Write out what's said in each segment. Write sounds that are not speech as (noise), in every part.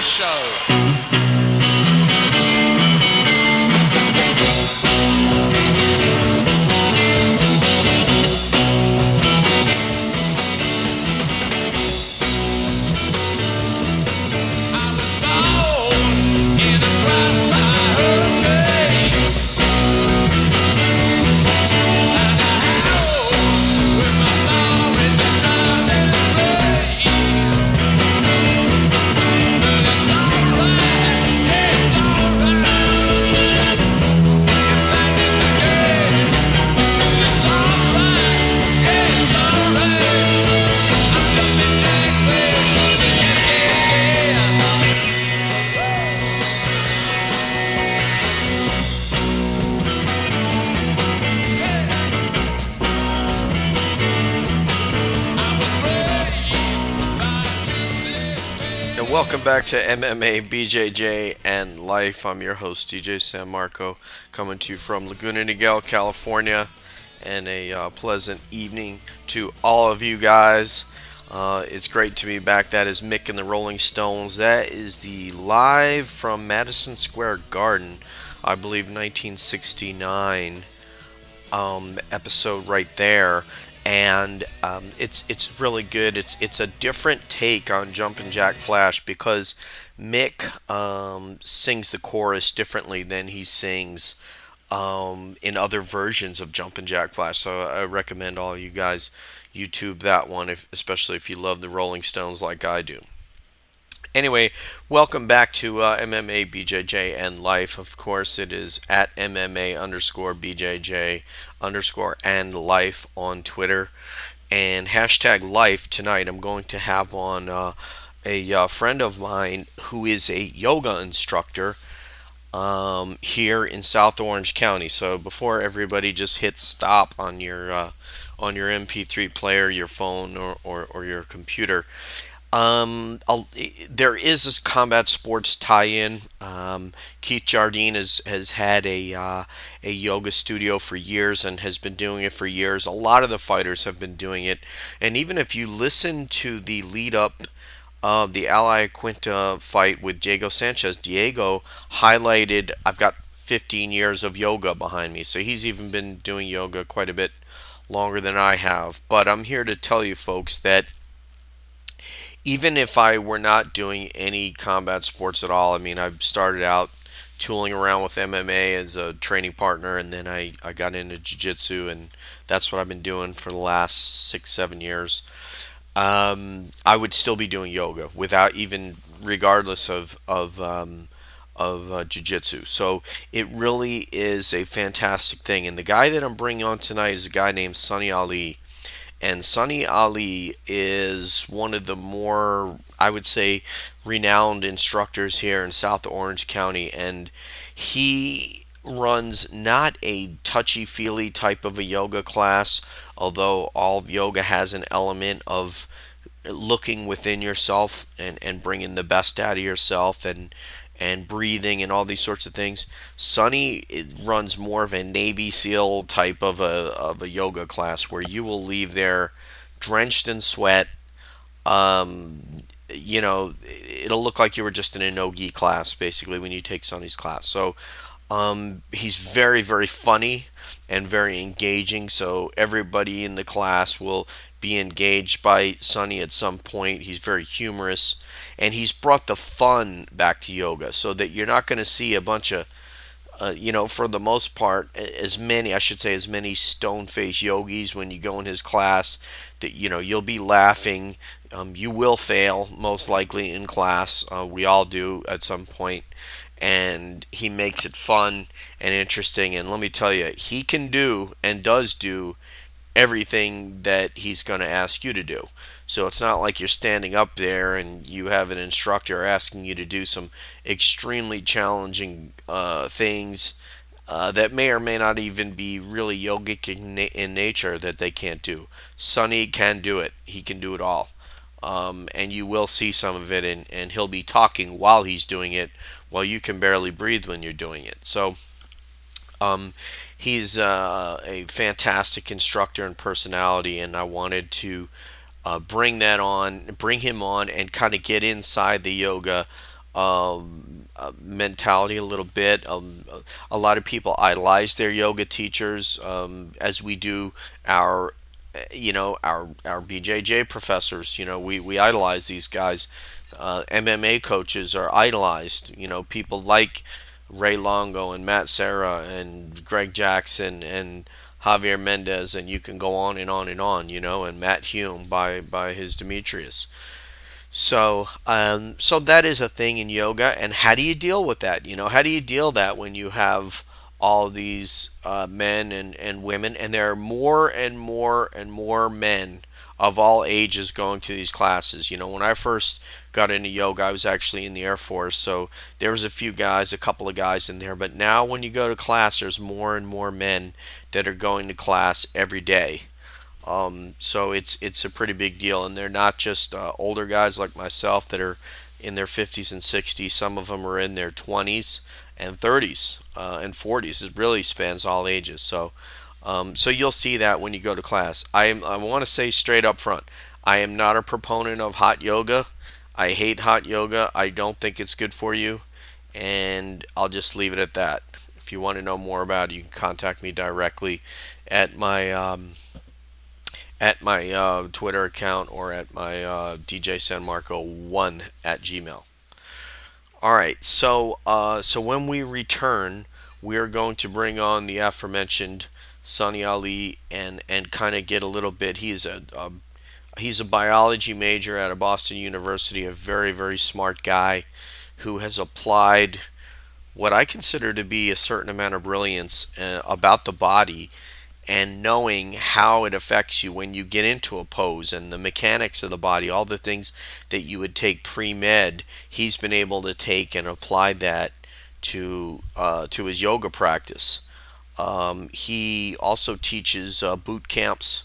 Show. To MMA BJJ and Life. I'm your host, DJ San Marco, coming to you from Laguna Niguel, California, and a uh, pleasant evening to all of you guys. Uh, it's great to be back. That is Mick and the Rolling Stones. That is the live from Madison Square Garden, I believe 1969 um, episode right there and um, it's it's really good. It's it's a different take on Jumpin' Jack Flash because Mick um, sings the chorus differently than he sings um, in other versions of Jumpin' Jack Flash. So I recommend all you guys YouTube that one, if, especially if you love the Rolling Stones like I do. Anyway, welcome back to uh, MMA BJJ and Life. Of course, it is at MMA underscore BJJ underscore and Life on Twitter. And hashtag Life tonight, I'm going to have on uh, a uh, friend of mine who is a yoga instructor um, here in South Orange County. So before everybody just hits stop on your uh, on your MP3 player, your phone, or, or, or your computer, um, there is this combat sports tie-in. Um, Keith Jardine has has had a uh, a yoga studio for years and has been doing it for years. A lot of the fighters have been doing it, and even if you listen to the lead up of the Al Iaquinta fight with Diego Sanchez, Diego highlighted I've got 15 years of yoga behind me, so he's even been doing yoga quite a bit longer than I have. But I'm here to tell you folks that even if I were not doing any combat sports at all, I mean, I started out tooling around with MMA as a training partner, and then I, I got into jiu jitsu, and that's what I've been doing for the last six, seven years. Um, I would still be doing yoga without even, regardless of, of, um, of uh, jiu-jitsu so it really is a fantastic thing and the guy that i'm bringing on tonight is a guy named sunny ali and Sunny Ali is one of the more, I would say, renowned instructors here in South Orange County. And he runs not a touchy feely type of a yoga class, although all yoga has an element of looking within yourself and, and bringing the best out of yourself and and breathing and all these sorts of things. Sunny runs more of a Navy SEAL type of a of a yoga class where you will leave there drenched in sweat. Um, you know, it'll look like you were just in a no-gi class basically when you take Sunny's class. So um, he's very very funny and very engaging. So everybody in the class will be engaged by Sunny at some point. He's very humorous and he's brought the fun back to yoga so that you're not going to see a bunch of uh, you know, for the most part, as many, I should say, as many stone faced yogis when you go in his class, that, you know, you'll be laughing. Um, you will fail, most likely, in class. Uh, we all do at some point. And he makes it fun and interesting. And let me tell you, he can do and does do everything that he's going to ask you to do. So it's not like you're standing up there and you have an instructor asking you to do some extremely challenging uh, things uh, that may or may not even be really yogic in, na- in, nature that they can't do. Sunny can do it. He can do it all. Um, and you will see some of it, and, and he'll be talking while he's doing it, while you can barely breathe when you're doing it. So um, he's uh, a fantastic instructor and personality, and I wanted to uh, bring that on, bring him on, and kind of get inside the yoga um, uh, mentality a little bit. Um, a lot of people idolize their yoga teachers, um, as we do our, you know, our our BJJ professors. You know, we we idolize these guys. Uh, MMA coaches are idolized. You know, people like Ray Longo and Matt Serra and Greg Jackson and Javier Mendez, and you can go on and on and on, you know, and Matt Hume by by his Demetrius. So, um, so that is a thing in yoga, and how do you deal with that? You know, how do you deal that when you have all these uh, men and, and women, and there are more and more and more men of all ages going to these classes. You know, when I first got into yoga, I was actually in the Air Force, so there was a few guys, a couple of guys in there. But now, when you go to class, there's more and more men that are going to class every day. Um, so it's it's a pretty big deal, and they're not just uh, older guys like myself that are in their 50s and 60s. Some of them are in their 20s and 30s uh, and 40s. It really spans all ages. So um, so you'll see that when you go to class. I I want to say straight up front, I am not a proponent of hot yoga. I hate hot yoga. I don't think it's good for you, and I'll just leave it at that. If you want to know more about it, you can contact me directly at my um, at my uh, Twitter account or at my uh, DJ San Marco one at Gmail. All right, so uh, so when we return, we are going to bring on the aforementioned Sunny Ali and and kind of get a little bit. He's a, a he's a biology major at a Boston University, a very very smart guy who has applied what I consider to be a certain amount of brilliance uh, about the body and knowing how it affects you when you get into a pose and the mechanics of the body, all the things that you would take pre med, he's been able to take and apply that to uh, to his yoga practice. Um, he also teaches uh, boot camps,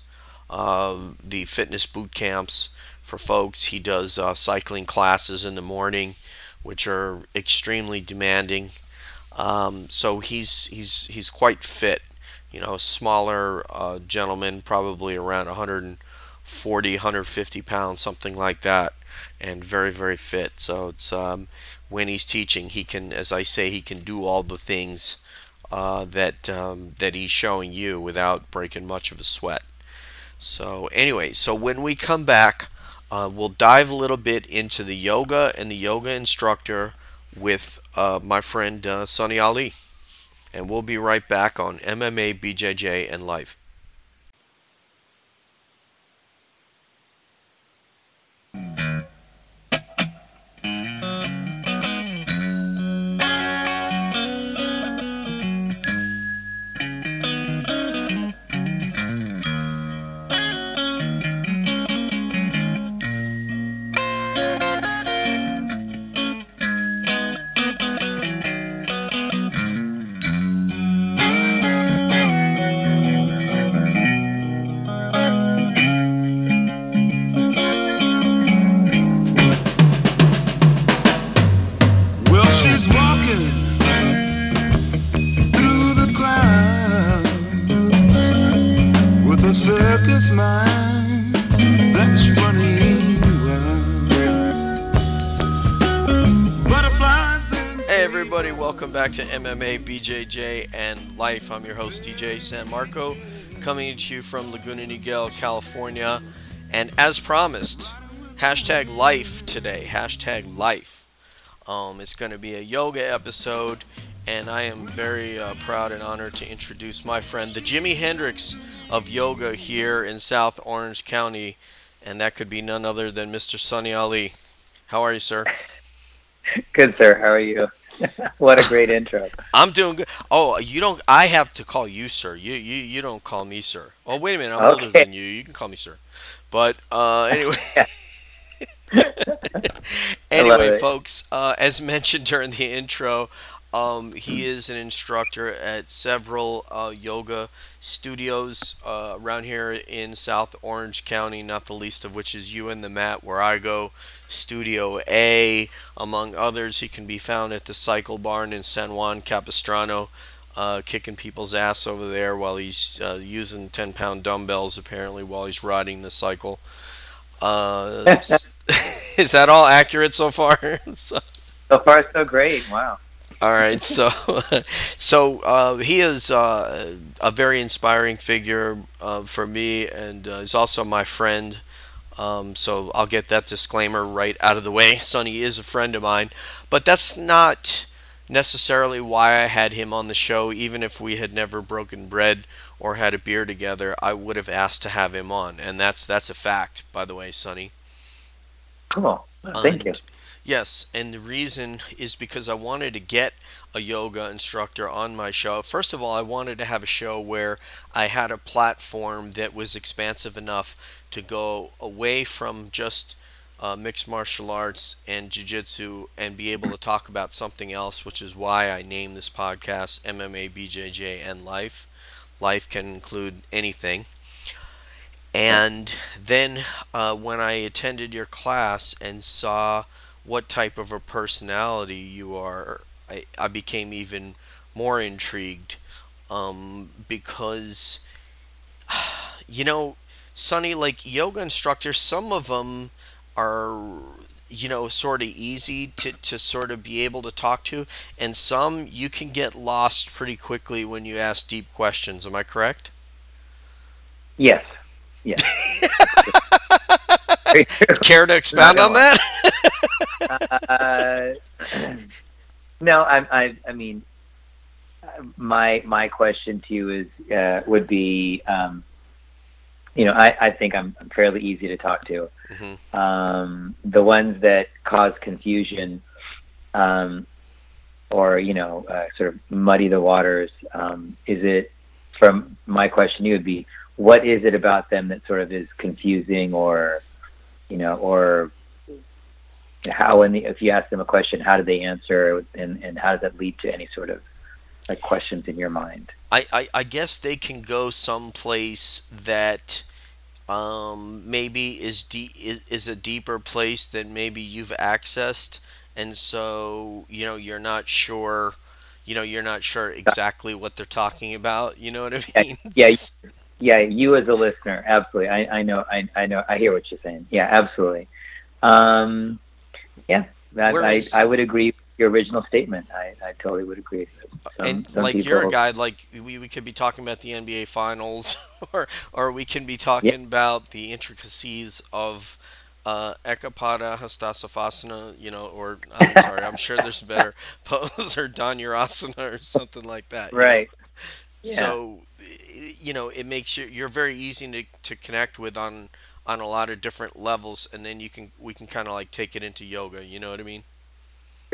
uh, the fitness boot camps for folks. He does uh, cycling classes in the morning, which are extremely demanding. Um, so he's he's he's quite fit. You know, a smaller uh, gentleman, probably around 140, 150 pounds, something like that, and very very fit. So it's um, when he's teaching, he can, as I say, he can do all the things uh, that um, that he's showing you without breaking much of a sweat. So anyway, so when we come back, uh, we'll dive a little bit into the yoga and the yoga instructor with uh, my friend uh, Sunny Ali, and we'll be right back on MMA, BJJ, and life. To MMA, BJJ, and Life. I'm your host, DJ San Marco, coming to you from Laguna Niguel, California. And as promised, hashtag life today. Hashtag life. Um, it's going to be a yoga episode, and I am very uh, proud and honored to introduce my friend, the Jimi Hendrix of yoga here in South Orange County, and that could be none other than Mr. Sunny Ali. How are you, sir? Good, sir. How are you? (laughs) what a great intro. I'm doing good. Oh, you don't. I have to call you sir. You you you don't call me sir. Oh, wait a minute. I'm okay. older than you. You can call me sir. But uh, (laughs) anyway. (laughs) anyway, folks, uh, as mentioned during the intro, um, he is an instructor at several uh, yoga studios uh, around here in South Orange County, not the least of which is You and the Mat, where I go, Studio A, among others. He can be found at the Cycle Barn in San Juan Capistrano, uh, kicking people's ass over there while he's uh, using 10 pound dumbbells, apparently, while he's riding the cycle. Uh, (laughs) (laughs) is that all accurate so far? (laughs) so, So far, so great. Wow. All right, (laughs) so (laughs) so uh, he is uh, a very inspiring figure uh, for me, and uh, he's also my friend. Um, so I'll get that disclaimer right out of the way. (laughs) Sonny is a friend of mine, but that's not necessarily why I had him on the show. Even if we had never broken bread or had a beer together, I would have asked to have him on, and that's that's a fact, by the way, Sonny. Cool. thank and, you. Yes, and the reason is because I wanted to get a yoga instructor on my show. First of all, I wanted to have a show where I had a platform that was expansive enough to go away from just uh, mixed martial arts and jiu-jitsu and be able to talk about something else which is why i named this podcast mma bjj and life life can include anything and then uh, when i attended your class and saw what type of a personality you are i, I became even more intrigued um, because (sighs) you know sonny like yoga instructors some of them are you know sort of easy to, to sort of be able to talk to and some you can get lost pretty quickly when you ask deep questions. Am i correct? Yes. Yes. (laughs) (laughs) Care to expound on that (laughs) uh, (clears throat) no I, I i mean my my question to you is uh, would be um, you know, I, I think I'm, I'm fairly easy to talk to. Mm-hmm. Um, the ones that cause confusion, um, or you know, uh, sort of muddy the waters. Um, is it from my question? You would be, what is it about them that sort of is confusing, or you know, or how the, if you ask them a question, how do they answer, and and how does that lead to any sort of like questions in your mind? I, I, I guess they can go someplace that um, maybe is, de- is is a deeper place than maybe you've accessed, and so you know you're not sure, you know you're not sure exactly what they're talking about. You know what I mean? Yeah, yeah, (laughs) yeah. You as a listener, absolutely. I, I know. I, I know. I hear what you're saying. Yeah, absolutely. Um, yeah, that, I, I would agree with your original statement. I, I totally would agree. Some, and some like people... you're a guy, like we, we could be talking about the NBA Finals, (laughs) or or we can be talking about the intricacies of uh, Ekapada Hastasana, you know, or I'm sorry, I'm sure there's a better (laughs) pose or Dhanurasana or something like that. Right. Yeah. So, you know, it makes you you're very easy to, to connect with on on a lot of different levels, and then you can we can kind of like take it into yoga. You know what I mean?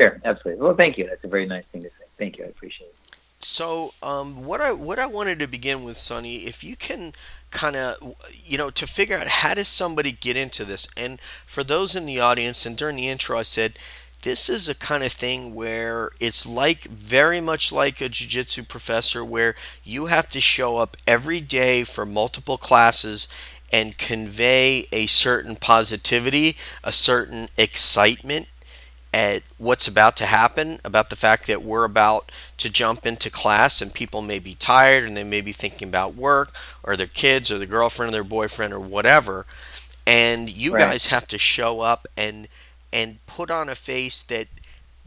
Sure, absolutely. Well, thank you. That's a very nice thing to say. Thank you. I appreciate it. So, um, what I what I wanted to begin with, Sonny, if you can kind of, you know, to figure out how does somebody get into this, and for those in the audience, and during the intro, I said this is a kind of thing where it's like very much like a jiu-jitsu professor where you have to show up every day for multiple classes and convey a certain positivity, a certain excitement at what's about to happen, about the fact that we're about to jump into class and people may be tired and they may be thinking about work or their kids or their girlfriend or their boyfriend or whatever. And you right. guys have to show up and and put on a face that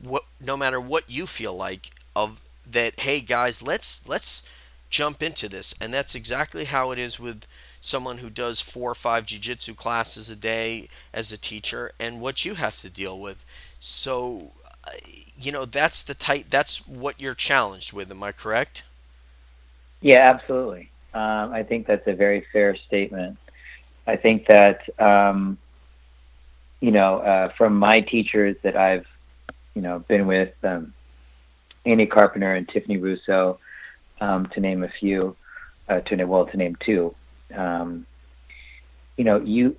what no matter what you feel like of that hey guys let's let's jump into this and that's exactly how it is with someone who does four or five jiu-jitsu classes a day as a teacher and what you have to deal with so, uh, you know, that's the type. That's what you're challenged with. Am I correct? Yeah, absolutely. Um, I think that's a very fair statement. I think that um, you know, uh, from my teachers that I've you know been with, um, Andy Carpenter and Tiffany Russo, um, to name a few, uh, to well to name two. Um, you know, you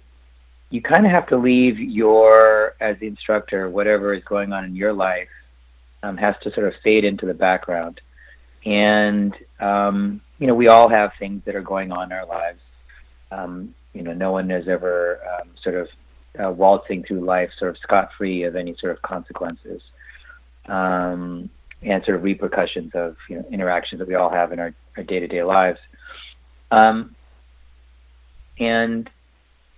you kind of have to leave your, as the instructor, whatever is going on in your life um, has to sort of fade into the background. And, um, you know, we all have things that are going on in our lives. Um, you know, no one is ever um, sort of uh, waltzing through life sort of scot free of any sort of consequences um, and sort of repercussions of you know, interactions that we all have in our day to day lives. Um, and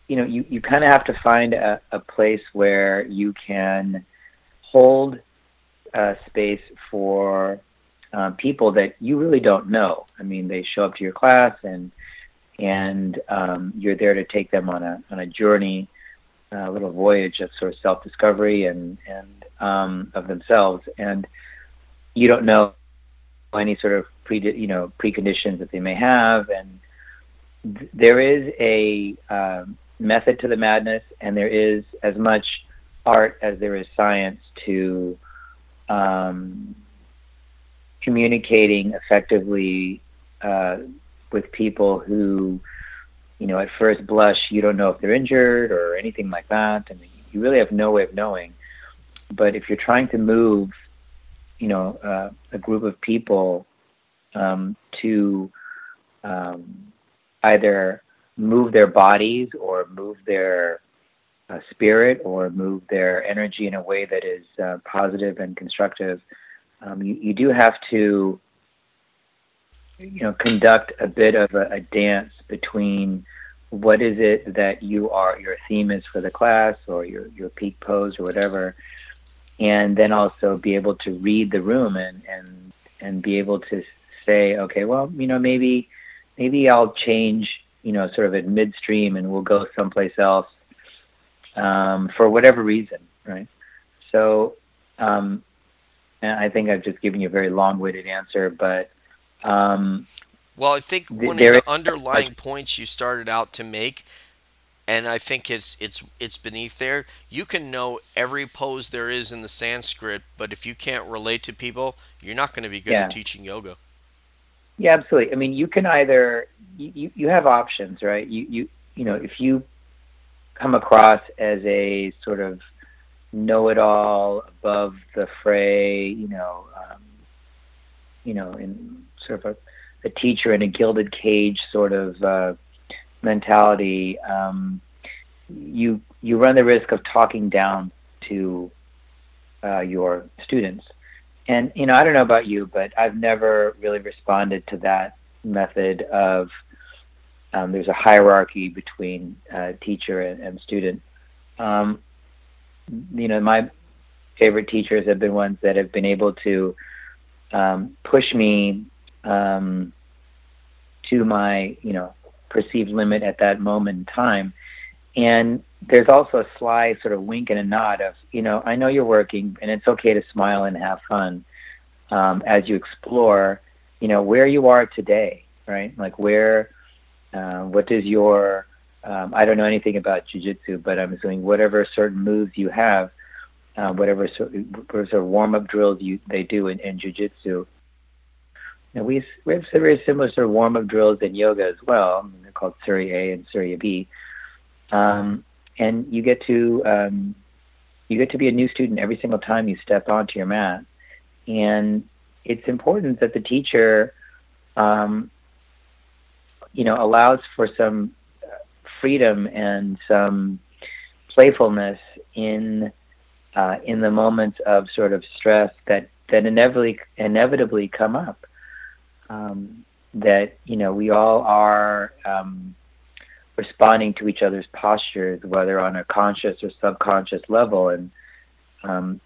you know, you, you kind of have to find a, a place where you can hold a space for uh, people that you really don't know. I mean, they show up to your class and and um, you're there to take them on a on a journey, a little voyage of sort of self discovery and and um, of themselves, and you don't know any sort of pre you know preconditions that they may have, and th- there is a um, method to the madness, and there is as much art as there is science to um, communicating effectively uh, with people who, you know, at first blush, you don't know if they're injured or anything like that. I mean, you really have no way of knowing. But if you're trying to move, you know, uh, a group of people um, to um, either move their bodies or move their uh, spirit or move their energy in a way that is uh, positive and constructive, um, you, you do have to you know conduct a bit of a, a, dance between what is it that you are your theme is for the class or your your peak pose or whatever and then also be able to read the room and and and be able to say okay well you know maybe maybe I'll change you know sort of at midstream and we'll go someplace else um, for whatever reason right so um, I think I've just given you a very long-winded answer but um, well, I think one of the underlying points you started out to make, and I think it's it's it's beneath there. You can know every pose there is in the Sanskrit, but if you can't relate to people, you're not going to be good yeah. at teaching yoga. Yeah, absolutely. I mean, you can either you, you have options, right? You you you know if you come across as a sort of know-it-all, above the fray, you know, um, you know, in sort of a, a teacher in a gilded cage sort of uh, mentality, um, you you run the risk of talking down to uh, your students. And you know, I don't know about you, but I've never really responded to that method of um, there's a hierarchy between uh, teacher and, and student. Um, you know, my favorite teachers have been ones that have been able to um, push me um, to my you know perceived limit at that moment in time. And there's also a sly sort of wink and a nod of you know I know you're working and it's okay to smile and have fun um, as you explore you know where you are today, right? Like where uh, what does your um, I don't know anything about jujitsu, but I'm assuming whatever certain moves you have, uh, whatever sort, sort of warm up drills you they do in, in jujitsu, and we, we have very similar sort of warm up drills in yoga as well. They're called Surya A and Surya B. Um, and you get to um, you get to be a new student every single time you step onto your mat. And it's important that the teacher, um, you know, allows for some freedom and some playfulness in uh, in the moments of sort of stress that that inevitably inevitably come up um, that you know we all are um, responding to each other's postures, whether on a conscious or subconscious level, and um,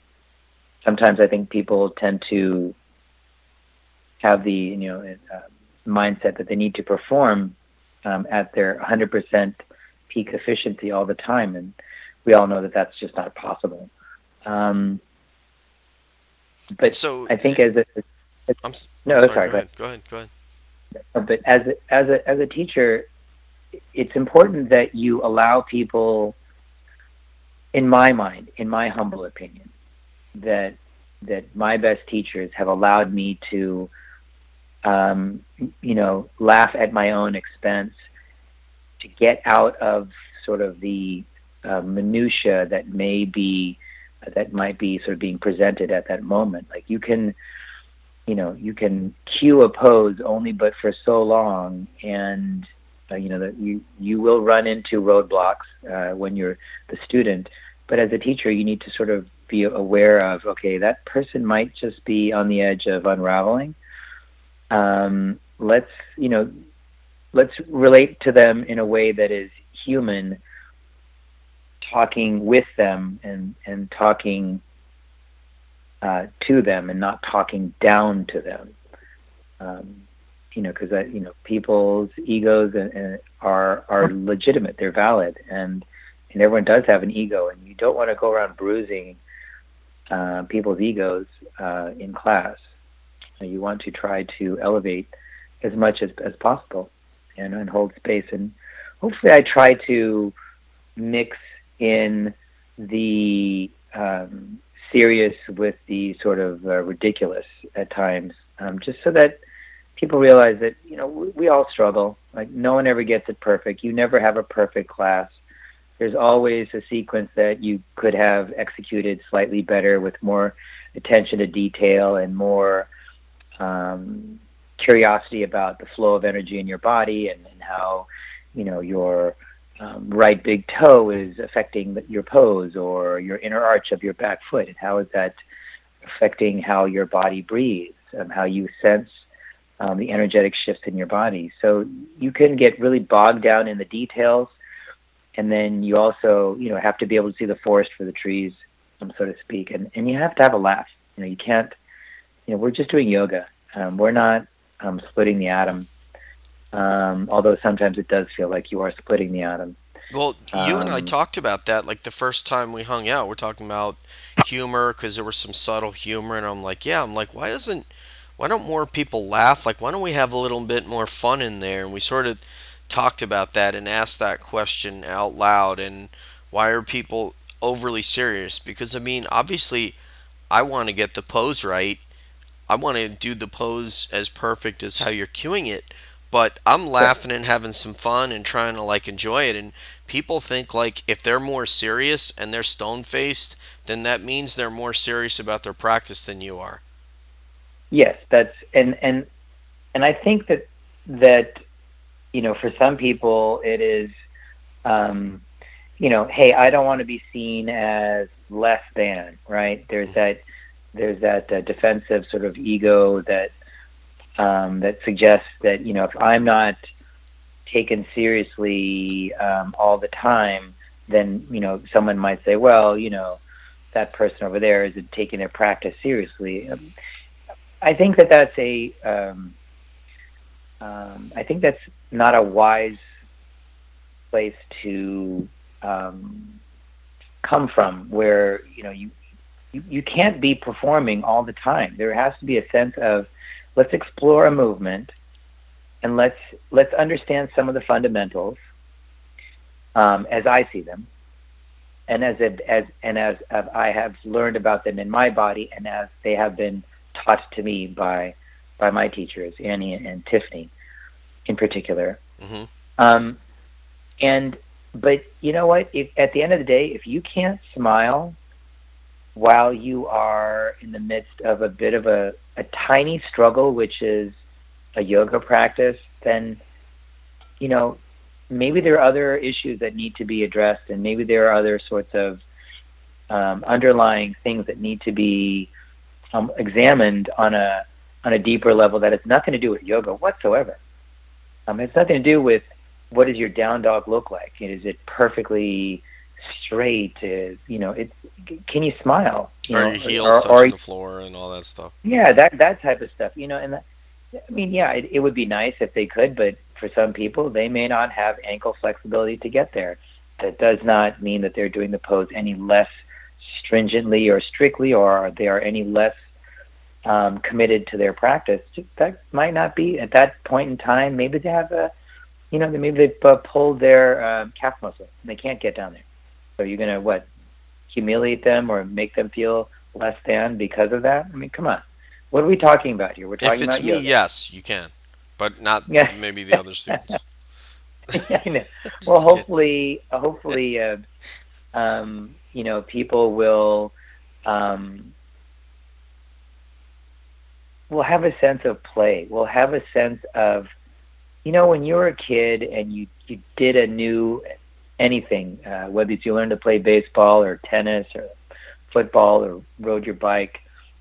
sometimes I think people tend to have the you know uh, mindset that they need to perform um, at their 100% peak efficiency all the time, and we all know that that's just not possible. Um, but so I think as a, I'm, no, I'm sorry, sorry. Go, ahead. Go ahead. Go ahead. But as a, as a as a teacher, it's important that you allow people. In my mind, in my humble opinion, that that my best teachers have allowed me to, um, you know, laugh at my own expense, to get out of sort of the uh, minutia that may be that might be sort of being presented at that moment. Like you can you know you can cue a pose only but for so long and you know that you you will run into roadblocks uh, when you're the student but as a teacher you need to sort of be aware of okay that person might just be on the edge of unraveling um, let's you know let's relate to them in a way that is human talking with them and and talking uh, to them and not talking down to them. Um, you know, because you know people's egos and, and are are legitimate, they're valid, and and everyone does have an ego, and you don't want to go around bruising uh, people's egos uh, in class. You want to try to elevate as much as, as possible and, and hold space. And hopefully, I try to mix in the um, serious with the sort of uh, ridiculous at times, um, just so that people realize that you know we, we all struggle. Like no one ever gets it perfect. You never have a perfect class. There's always a sequence that you could have executed slightly better with more attention to detail and more um, curiosity about the flow of energy in your body and, and how you know your um, right big toe is affecting your pose or your inner arch of your back foot and how is that affecting how your body breathes and how you sense um, the energetic shifts in your body so you can get really bogged down in the details and then you also you know have to be able to see the forest for the trees um, so to speak and and you have to have a laugh you know you can't you know we're just doing yoga um, we're not um, splitting the atom. Um, although sometimes it does feel like you are splitting the atom. Well, you and I um, talked about that like the first time we hung out. We're talking about humor because there was some subtle humor, and I'm like, yeah, I'm like, why doesn't, why don't more people laugh? Like, why don't we have a little bit more fun in there? And we sort of talked about that and asked that question out loud. And why are people overly serious? Because I mean, obviously, I want to get the pose right, I want to do the pose as perfect as how you're cueing it, but I'm laughing and having some fun and trying to like enjoy it. And people think like if they're more serious and they're stone faced, then that means they're more serious about their practice than you are. Yes, that's and and and I think that that you know for some people it is um, you know hey I don't want to be seen as less than right. There's that there's that uh, defensive sort of ego that um, that suggests that you know if I'm not taken seriously um, all the time, then you know someone might say, well, you know, that person over there isn't taking their practice seriously. Um, I think that that's a um, um, I think that's not a wise place to um, come from, where you know you you, you can't be performing all the time. There has to be a sense of let's explore a movement and let's let's understand some of the fundamentals um, as I see them, and as as and as I have learned about them in my body, and as they have been taught to me by by my teachers, Annie and Tiffany, in particular. Mm-hmm. Um, and but you know what? If, at the end of the day, if you can't smile while you are in the midst of a bit of a, a tiny struggle, which is a yoga practice, then, you know, maybe there are other issues that need to be addressed, and maybe there are other sorts of um, underlying things that need to be um, examined on a on a deeper level that has nothing to do with yoga whatsoever. Um, it's nothing to do with what does your down dog look like? Is it perfectly straight? Is you know, it's can you smile? You are know, your heels or, or, the floor and all that stuff? Yeah, that that type of stuff. You know, and that, I mean, yeah, it, it would be nice if they could, but for some people, they may not have ankle flexibility to get there. That does not mean that they're doing the pose any less stringently or strictly, or they are any less um, committed to their practice. That might not be at that point in time. Maybe they have a, you know, maybe they've uh, pulled their uh, calf muscle and they can't get down there. So you're gonna what humiliate them or make them feel less than because of that? I mean, come on. What are we talking about here? We're talking about me, yoga. yes, you can, but not yeah. maybe the other students. (laughs) yeah, I know. (laughs) Well, hopefully, uh, hopefully, uh, um, you know, people will um, will have a sense of play. Will have a sense of, you know, when you were a kid and you you did a new anything, uh, whether it's you learned to play baseball or tennis or football or rode your bike,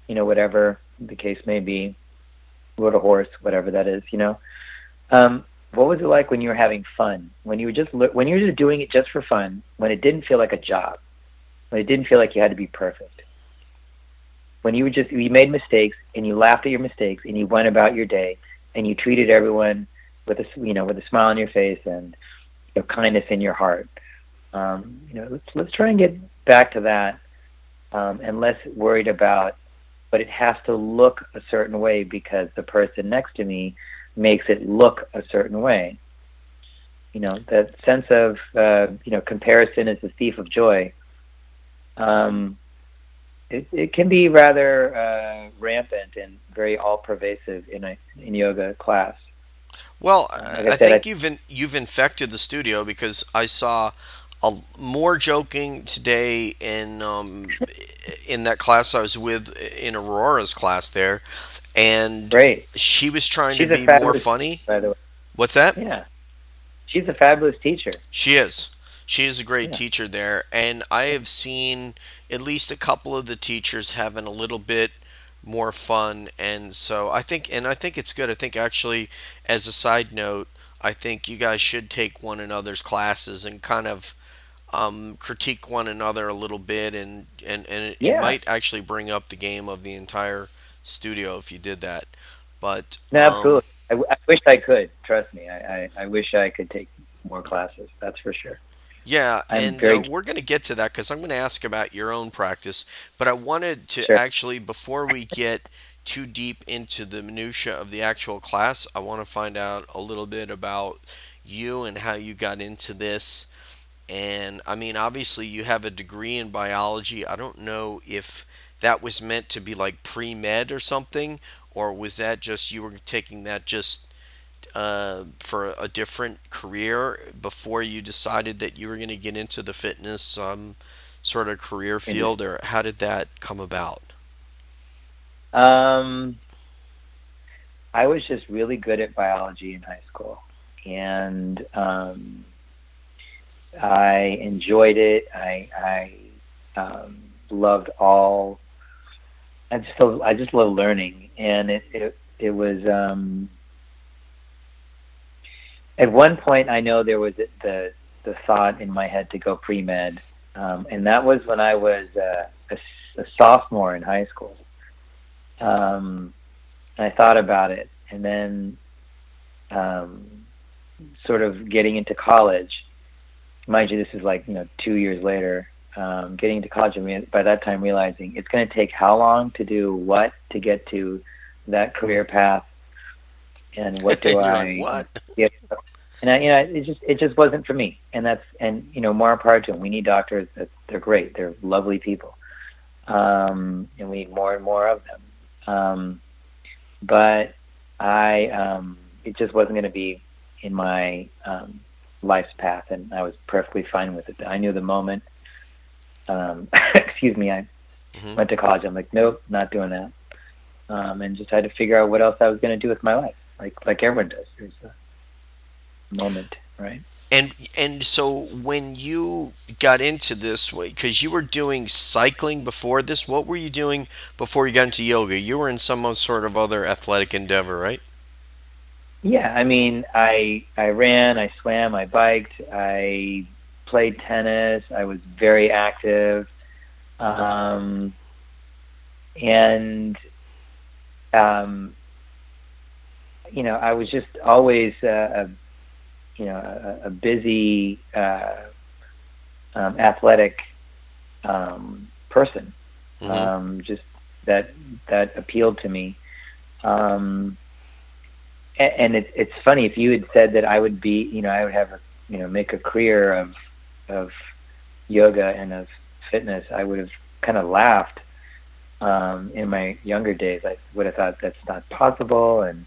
you know, whatever the case may be, rode a horse, whatever that is, you know. Um, what was it like when you were having fun? When you were just when you were just doing it just for fun? When it didn't feel like a job? When it didn't feel like you had to be perfect? when you were just you made mistakes and you laughed at your mistakes and you went about your day and you treated everyone with a you know with a smile on your face and kindness in your heart. Um, you know, let's let's try and get back to that um, and less worried about. But it has to look a certain way because the person next to me makes it look a certain way. You know, that sense of uh, you know comparison is the thief of joy. Um, it, it can be rather uh, rampant and very all pervasive in a in yoga class. Well, like I, I, think I, you've in, you've infected the studio because I saw a, more joking today in um, in that class I was with in Aurora's class there, and Great. she was trying She's to be more funny. By the way, what's that? Yeah, she's a fabulous teacher. She is. She is a great yeah. teacher there, and I have seen at least a couple of the teachers having a little bit more fun, and so I think, and I think it's good. I think actually, as a side note, I think you guys should take one another's classes and kind of um, critique one another a little bit, and and and it, yeah. it, might actually bring up the game of the entire studio if you did that. But no, um, absolutely, I, w- I wish I could. Trust me, I, I, I wish I could take more classes. That's for sure. Yeah, I'm and very... uh, we're going to get to that because I'm going to ask about your own practice. But I wanted to sure. actually, before we get too deep into the minutia of the actual class, I want to find out a little bit about you and how you got into this. And I mean, obviously, you have a degree in biology. I don't know if that was meant to be like pre med or something, or was that just you were taking that just uh, for a different career before you decided that you were going to get into the fitness um, sort of career field, or how did that come about? Um, I was just really good at biology in high school, and um, I enjoyed it. I, I um, loved all. I just I just love learning, and it it, it was um, at one point, I know there was the the thought in my head to go pre med, um, and that was when I was uh, a, a, sophomore in high school. Um, I thought about it, and then um, sort of getting into college. Mind you, this is like you know two years later. Um, getting into college, and by that time realizing it's going to take how long to do what to get to that career path and what do (laughs) I what? Get, and I, you know, it just it just wasn't for me. And that's and you know, more power to them. We need doctors. That they're great. They're lovely people, um, and we need more and more of them. Um, but I, um, it just wasn't going to be in my um, life's path, and I was perfectly fine with it. I knew the moment. Um, (laughs) excuse me. I mm-hmm. went to college. I'm like, nope, not doing that. Um, and just had to figure out what else I was going to do with my life like like everyone does. There's a moment, right? And and so when you got into this way, because you were doing cycling before this, what were you doing before you got into yoga? You were in some sort of other athletic endeavor, right? Yeah, I mean, I I ran, I swam, I biked, I played tennis. I was very active, um, and um, you know, I was just always uh, a, you know, a, a busy, uh, um, athletic um, person. Mm-hmm. Um, just that that appealed to me. Um, and, and it, it's funny if you had said that I would be, you know, I would have, a, you know, make a career of of yoga and of fitness, I would have kind of laughed um, in my younger days. I would have thought that's not possible, and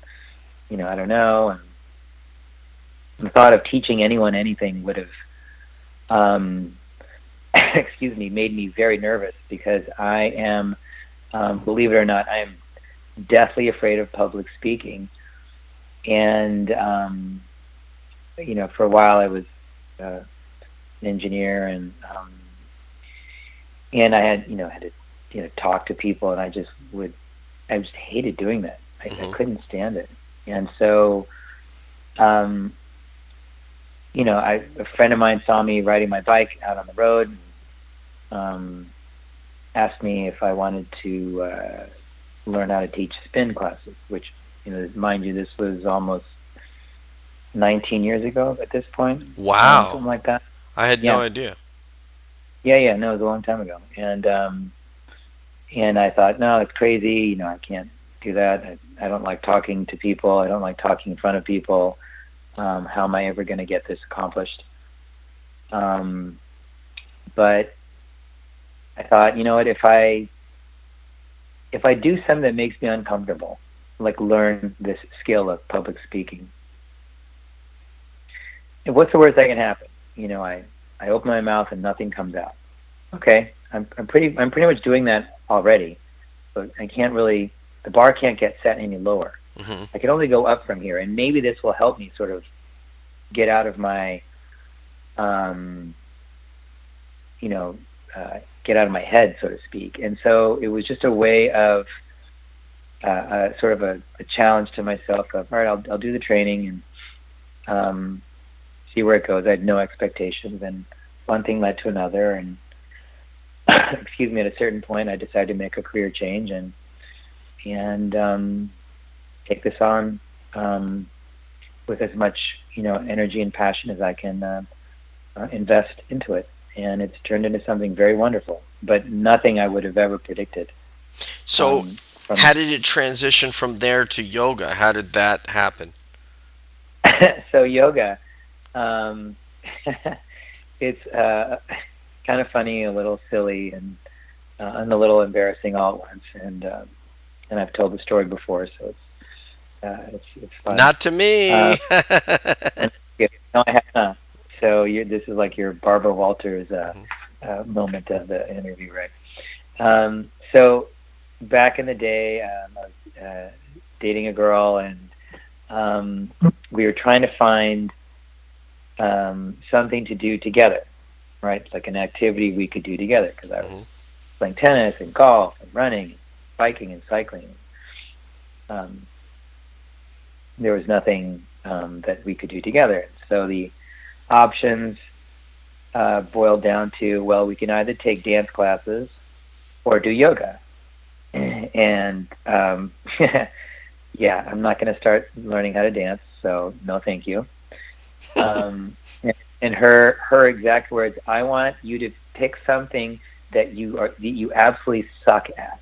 you know, I don't know. And the thought of teaching anyone anything would have, um, (laughs) excuse me, made me very nervous because I am, um, believe it or not, I am deathly afraid of public speaking. And, um, you know, for a while I was uh, an engineer and, um, and I had, you know, had to, you know, talk to people and I just would, I just hated doing that. I, mm-hmm. I couldn't stand it. And so, um, you know, I, a friend of mine saw me riding my bike out on the road. Um, asked me if I wanted to uh, learn how to teach spin classes, which, you know, mind you, this was almost 19 years ago at this point. Wow. Something like that. I had Yeah. no idea. Yeah, yeah, no, it was a long time ago, and um, and I thought, no, it's crazy. You know, I can't do that. I, don't like talking to people. I don't like talking in front of people. Um, how am I ever going to get this accomplished? Um, but I thought, you know what? If I if I do something that makes me uncomfortable, like learn this skill of public speaking, what's the worst that can happen? You know, I I open my mouth and nothing comes out. Okay, I'm I'm pretty I'm pretty much doing that already, but I can't really the bar can't get set any lower. hmm I can only go up from here, and maybe this will help me sort of get out of my, um, you know, uh, get out of my head, so to speak. And so it was just a way of uh, uh, sort of a, a challenge to myself of, all right, I'll, I'll do the training and um, see where it goes. I had no expectations, and one thing led to another, and (coughs) excuse me, at a certain point, I decided to make a career change and and um, take this on um, with as much you know energy and passion as I can uh, uh, invest into it, and it's turned into something very wonderful. But nothing I would have ever predicted. So, um, how did it transition from there to yoga? How did that happen? (laughs) so yoga, um, (laughs) it's uh, kind of funny, a little silly, and uh, and a little embarrassing all at once. And um, and I've told the story before, so it's uh, it's, it's fun. Not to me. Uh, (laughs) no, I have not. So this is like your Barbara Walters uh, uh, moment of the interview, right? Um, so back in the day, um, I was uh, dating a girl, and um, we were trying to find um, something to do together, right? Like an activity we could do together because I was Mhm. playing tennis and golf and running, biking and cycling. Um, there was nothing um, that we could do together. So the options uh, boiled down to well, we can either take dance classes or do yoga. (clears throat) And um, (laughs) yeah, I'm not going to start learning how to dance, so no, thank you. Um, (laughs) and her her exact words: "I want you to pick something that you are that you absolutely suck at."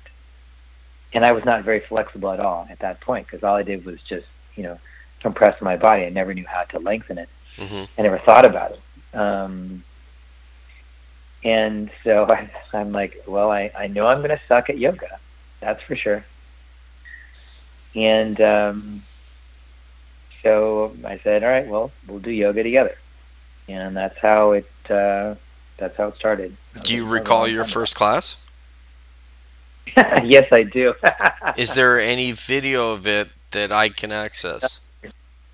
And I was not very flexible at all at that point because all I did was just you know compress my body. I never knew how to lengthen it. hmm I never thought about it. Um, and so (laughs) I, I'm like, well, I, I know I'm going to suck at yoga. That's for sure. And um, so I said, all right, well, we'll do yoga together. And that's how it, uh, that's how it started. Do you That was a recall your first class? (laughs) yes, I do. (laughs) Is there any video of it that I can access?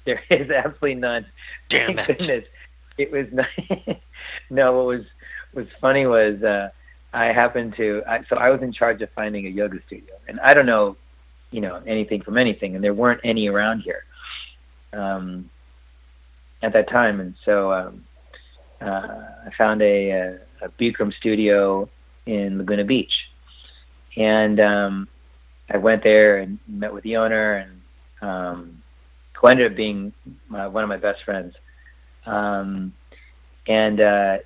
There is absolutely none. Damn Thank it. goodness. It was not, (laughs) no. What was was funny was uh, I happened to. I, so I was in charge of finding a yoga studio, and I don't know, you know, anything from anything, and there weren't any around here um, at that time, and so um, uh, I found a, a, a Bikram studio in Laguna Beach, and um, I went there and met with the owner, and um, who ended up being my, one of my best friends. Um, and uh,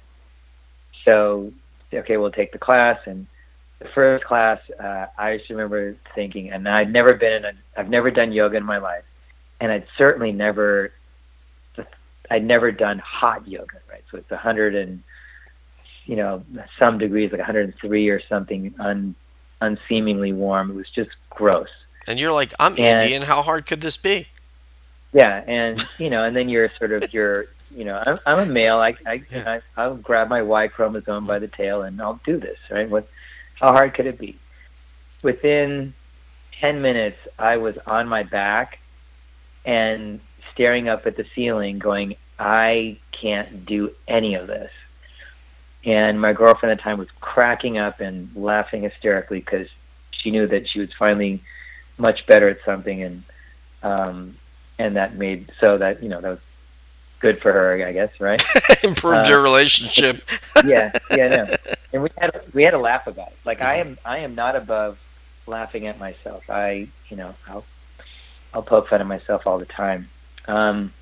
so, okay, we'll take the class. And the first class, uh, I just remember thinking, and I'd never been in a, I've never done yoga in my life, and I'd certainly never, I'd never done hot yoga, right? So it's a hundred and, you know, some degrees, like 103 or something, un, unseemingly warm. It was just gross. And you're like, I'm And- Indian. How hard could this be? Yeah, and you know, and then you're sort of (laughs) you're you know, I'm, I'm a male. I I, Yeah. I I'll grab my Y chromosome by the tail and I'll do this. Right? What? How hard could it be? Within ten minutes, I was on my back and staring up at the ceiling, going, "I can't do any of this." And my girlfriend at the time was cracking up and laughing hysterically because she knew that she was finally much better at something, and um, and that made so that you know that was good for her, I guess, right? (laughs) Improved uh, your relationship. (laughs) yeah, yeah, no. (laughs) And we had we had a laugh about it. Like I am I am not above laughing at myself. I you know I'll I'll poke fun at myself all the time. Um,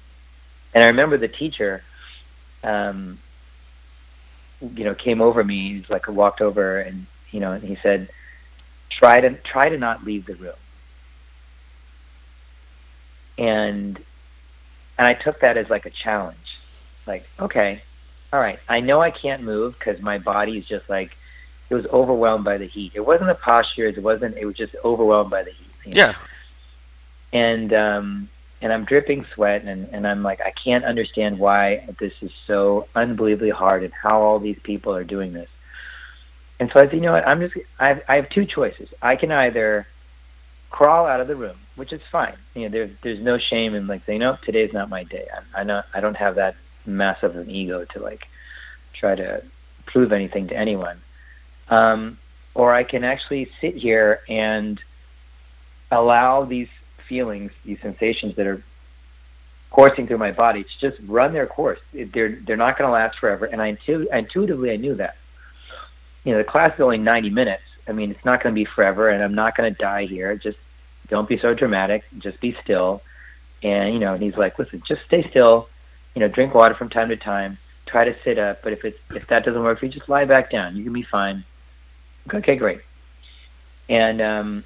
and I remember the teacher, um, you know, came over me. He's like walked over and you know, and he said, "Try to try to not leave the room." And and I took that as like a challenge. Like, okay, all right, I know I can't move because my body is just like it was overwhelmed by the heat. It wasn't the posture. It wasn't. It was just overwhelmed by the heat. You know? Yeah. And um, and I'm dripping sweat, and and I'm like, I can't understand why this is so unbelievably hard, and how all these people are doing this. And so I said, you know what? I'm just. I have, I have two choices. I can either crawl out of the room, which is fine. You know, there's there's no shame in like saying, no, today's not my day. I, I not I don't have that massive an ego to like try to prove anything to anyone. Um, or I can actually sit here and allow these feelings, these sensations that are coursing through my body to just run their course. They're they're not going to last forever, and I intu- intuitively I knew that. You know, the class is only 90 minutes, I mean, it's not going to be forever, and I'm not going to die here. Just don't be so dramatic. Just be still. And you know, and he's like, listen, just stay still. You know, drink water from time to time. Try to sit up, but if it if that doesn't work for you, just lie back down. You can be fine. Okay, great. And um,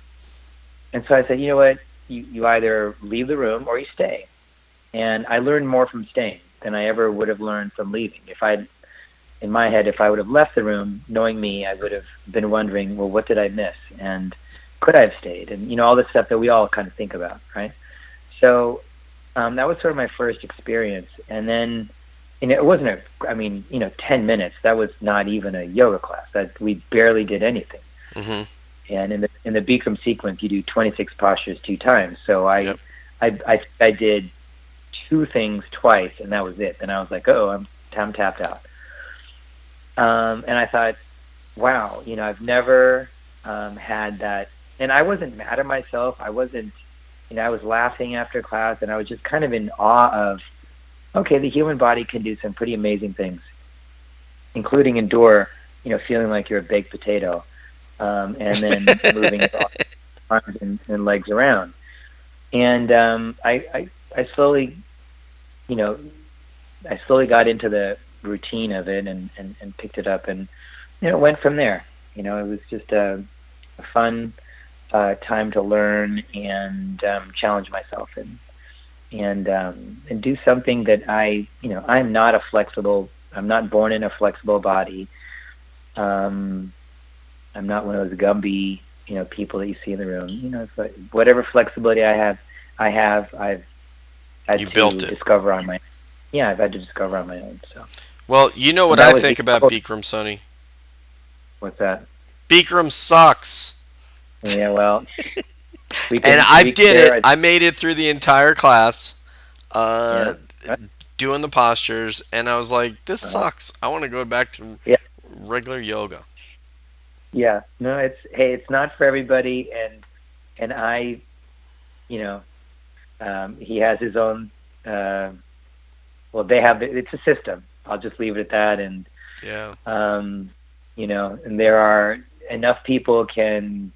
and so I said, you know what? You you either leave the room or you stay. And I learned more from staying than I ever would have learned from leaving. If I in my head, if I would have left the room, knowing me, I would have been wondering, well, what did I miss? And could I have stayed? And, you know, all this stuff that we all kind of think about, right? So um, that was sort of my first experience. And then, and it wasn't a, I mean, you know, 10 minutes, that was not even a yoga class. That we barely did anything. Mm-hmm. And in the, in the Bikram sequence, you do 26 postures two times. So I, yep. I, I, I did two things twice and that was it. And I was like, oh, I'm, I'm tapped out. Um, and I thought, wow, you know, I've never um, had that. And I wasn't mad at myself. I wasn't, you know, I was laughing after class and I was just kind of in awe of, okay, the human body can do some pretty amazing things, including endure, you know, feeling like you're a baked potato um, and then (laughs) moving arms and, and, legs around. And um, I, I, I slowly, you know, I slowly got into the routine of it and, and, and picked it up and you know went from there. You know, it was just a, a fun uh, time to learn and um, challenge myself and and um, and do something that I you know I'm not a flexible. I'm not born in a flexible body. Um, I'm not one of those Gumby you know people that you see in the room. You know, like whatever flexibility I have, I have. I've had you to discover on my yeah, I've had to discover on my own. So well, you know what I think about Bikram, Sonny. What's that? Bikram sucks. Yeah, well. (laughs) Can, and I did it. I made it through the entire class, uh, yeah. doing the postures, and I was like, "This uh-huh. sucks. I want to go back to yeah. regular yoga." Yeah, no, it's hey, it's not for everybody, and and I, you know, um, he has his own. Uh, well, they have it's a system, I'll just leave it at that. And yeah, um, you know, and there are enough people can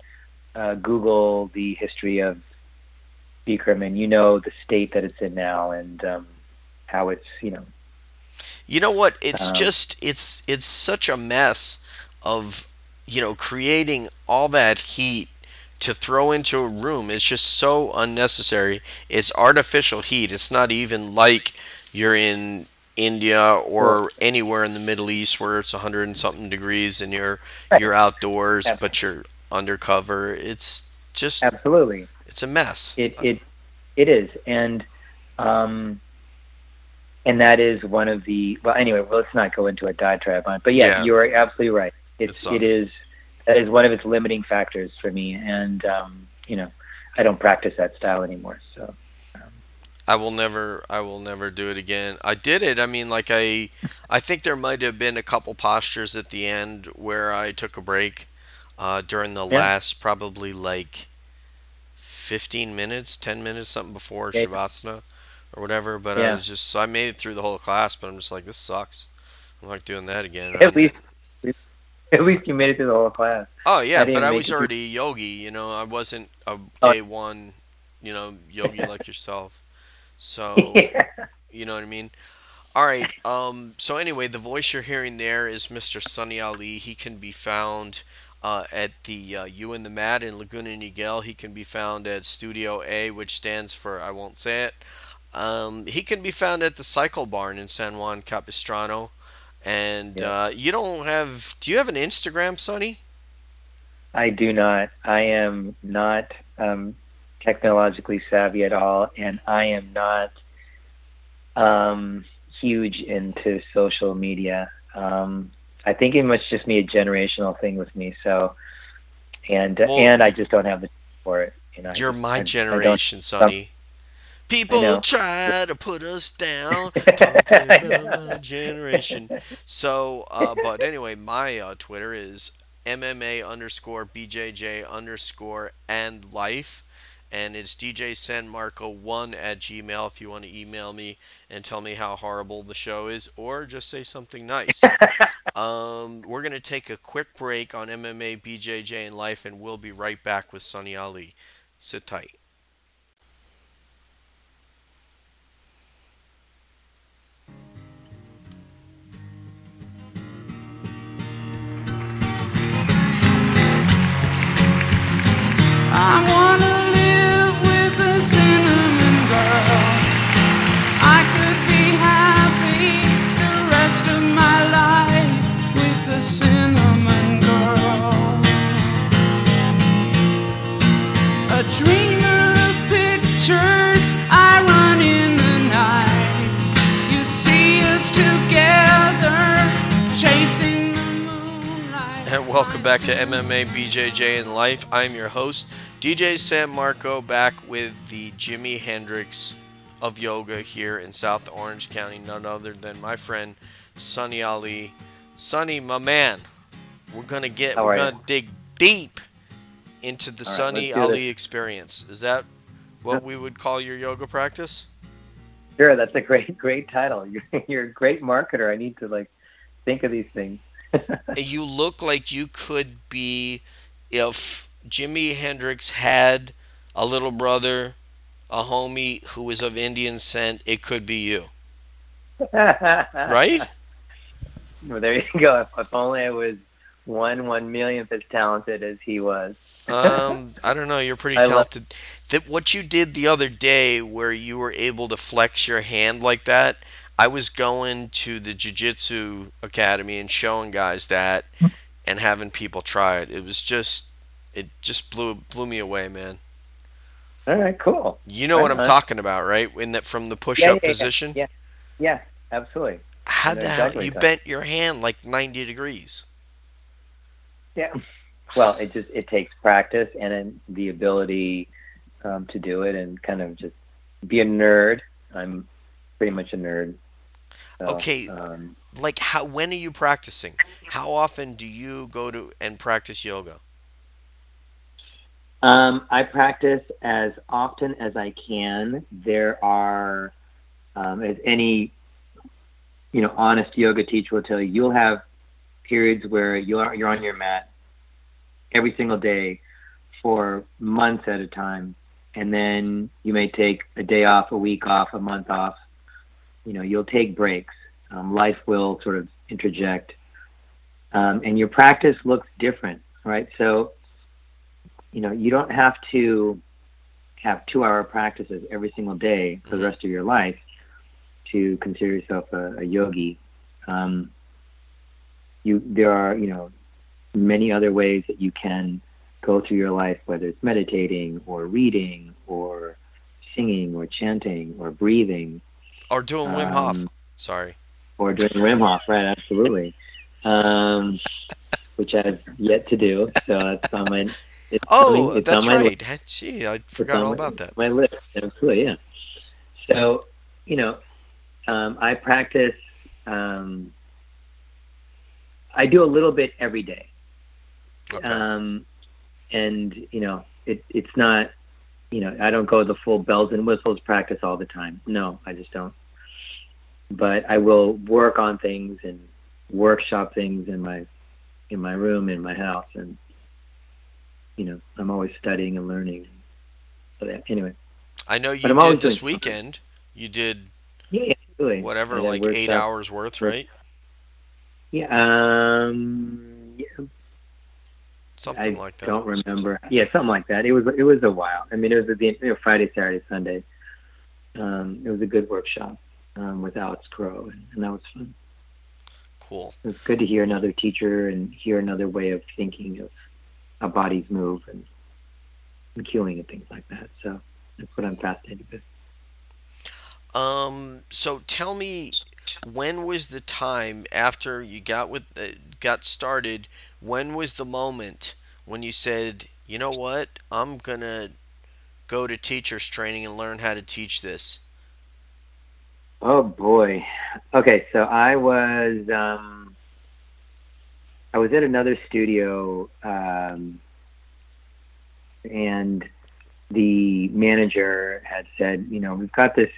uh, Google the history of Bikram, and you know the state that it's in now, and um, how it's you know. You know what? It's um, just it's it's such a mess of you know creating all that heat to throw into a room it's just so unnecessary it's artificial heat it's not even like you're in India or anywhere in the Middle East where it's 100 and something degrees and you're you're outdoors Absolutely. but you're undercover. It's just Absolutely. It's a mess. It it it is and um and that is one of the well anyway, well, let's not go into a diatribe on it. But yeah, yeah. you're absolutely right. It's it, it is that is one of its limiting factors for me and um you know, I don't practice that style anymore. So I will never I will never do it again. I did it. I mean like I I think there might have been a couple postures at the end where I took a break uh, during the yeah. last probably like 15 minutes, 10 minutes something before shavasana. or whatever. But I was just so I made it through the whole class, but I'm just like this sucks. I'm not doing that again. At least, (laughs) at least you made it through the whole class. Oh yeah, I but I was already a yogi. You know, I wasn't a Oh. day one, you know, yogi like yourself. So (laughs) you know what I mean. All right. Um. So anyway, the voice you're hearing there is Mr. Sunny Ali. He can be found uh, at the uh, You and the Mat in Laguna Niguel. He can be found at Studio A, which stands for I won't say it. Um, he can be found at the Cycle Barn in San Juan Capistrano. And Yeah. uh, you don't have? Do you have an Instagram, Sonny? I do not. I am not um, technologically savvy at all, and I am not um, huge into social media. Um, I think it must just be a generational thing with me. So, and Well- and I just don't have the for it. You know, you're my I- I generation, Sonny. People try to put us down. Talking about my generation. So, uh, but anyway, my uh, Twitter is MMA underscore BJJ underscore and life. And it's DJ San Marco one at Gmail if you want to email me and tell me how horrible the show is, or just say something nice. (laughs) um, we're gonna take a quick break on MMA, BJJ, and life, and we'll be right back with Sunny Ali. Sit tight. (laughs) welcome back to MMA, BJJ, and Life. I'm your host, DJ San Marco, back with the Jimi Hendrix of yoga here in South Orange County, none other than my friend Sunny Ali. Sunny, my man, we're gonna get, How we're gonna dig deep into the All right, Sunny let's do Ali experience. Is that what we would call your yoga practice? Sure, that's a great great title. (laughs) You're, you're a great marketer. I need to like think of these things. (laughs) you look like you could be if Jimi Hendrix had a little brother, a homie who was of Indian scent, it could be you. (laughs) Right? Well, there you go. If, if only I was one one millionth as talented as he was. Um, I don't know, you're pretty (laughs) I love- talented. That what you did the other day where you were able to flex your hand like that, I was going to the jiu-jitsu academy and showing guys that and having people try it. It was just it just blew blew me away, man. All right, cool. You know what I'm on. talking about, right? In that from the push Yeah, up yeah, yeah, position. Yeah, yeah, absolutely. How the hell you bent your hand like 90 degrees? Yeah. Well, it just it takes practice and then the ability um, to do it and kind of just be a nerd. I'm pretty much a nerd. So, Okay. Um, Like how when are you practicing? How often do you go to and practice yoga? Um, I practice as often as I can. There are, um, as any, you know, honest yoga teacher will tell you, you'll have periods where you're you're on your mat every single day for months at a time, and then you may take a day off, a week off, a month off. You know, you'll take breaks. Um, life will sort of interject, um, and your practice looks different, right? So you know, you don't have to have two hour practices every single day for the rest of your life to consider yourself a, a yogi. Um, you, there are, you know, many other ways that you can go through your life, whether it's meditating or reading or singing or chanting or breathing Or doing Wim Hof? Um, Sorry. or doing Wim Hof, right? Absolutely. Um, which I've yet to do. So that's on my. It's Oh, coming- that's my list. right. Gee, I forgot all my- about that. My list, absolutely, yeah. So, you know, um, I practice. Um, I do a little bit every day, Okay. um, and you know, it, it's not you know, I don't go the full bells and whistles practice all the time. No, I just don't. But I will work on things and workshop things in my in my room in my house and you know i'm always studying and learning so that, anyway I know you But did this something. weekend. You did yeah absolutely. whatever, like eight hours worth, right? yeah um yeah, Something I like that. I don't remember yeah something like that it was it was a while i mean it was the you know, friday saturday sunday um it was a good workshop um with alex crow and, and that was fun Cool. it was good to hear another teacher and hear another way of thinking of how bodies move and, and cueing and things like that. So that's what I'm fascinated with. Um. So tell me, when was the time after you got with uh, got started? When was the moment when you said, you know what, I'm gonna go to teachers training and learn how to teach this? Oh boy. Okay, so I was um, I was at another studio, um, and the manager had said, you know, we've got this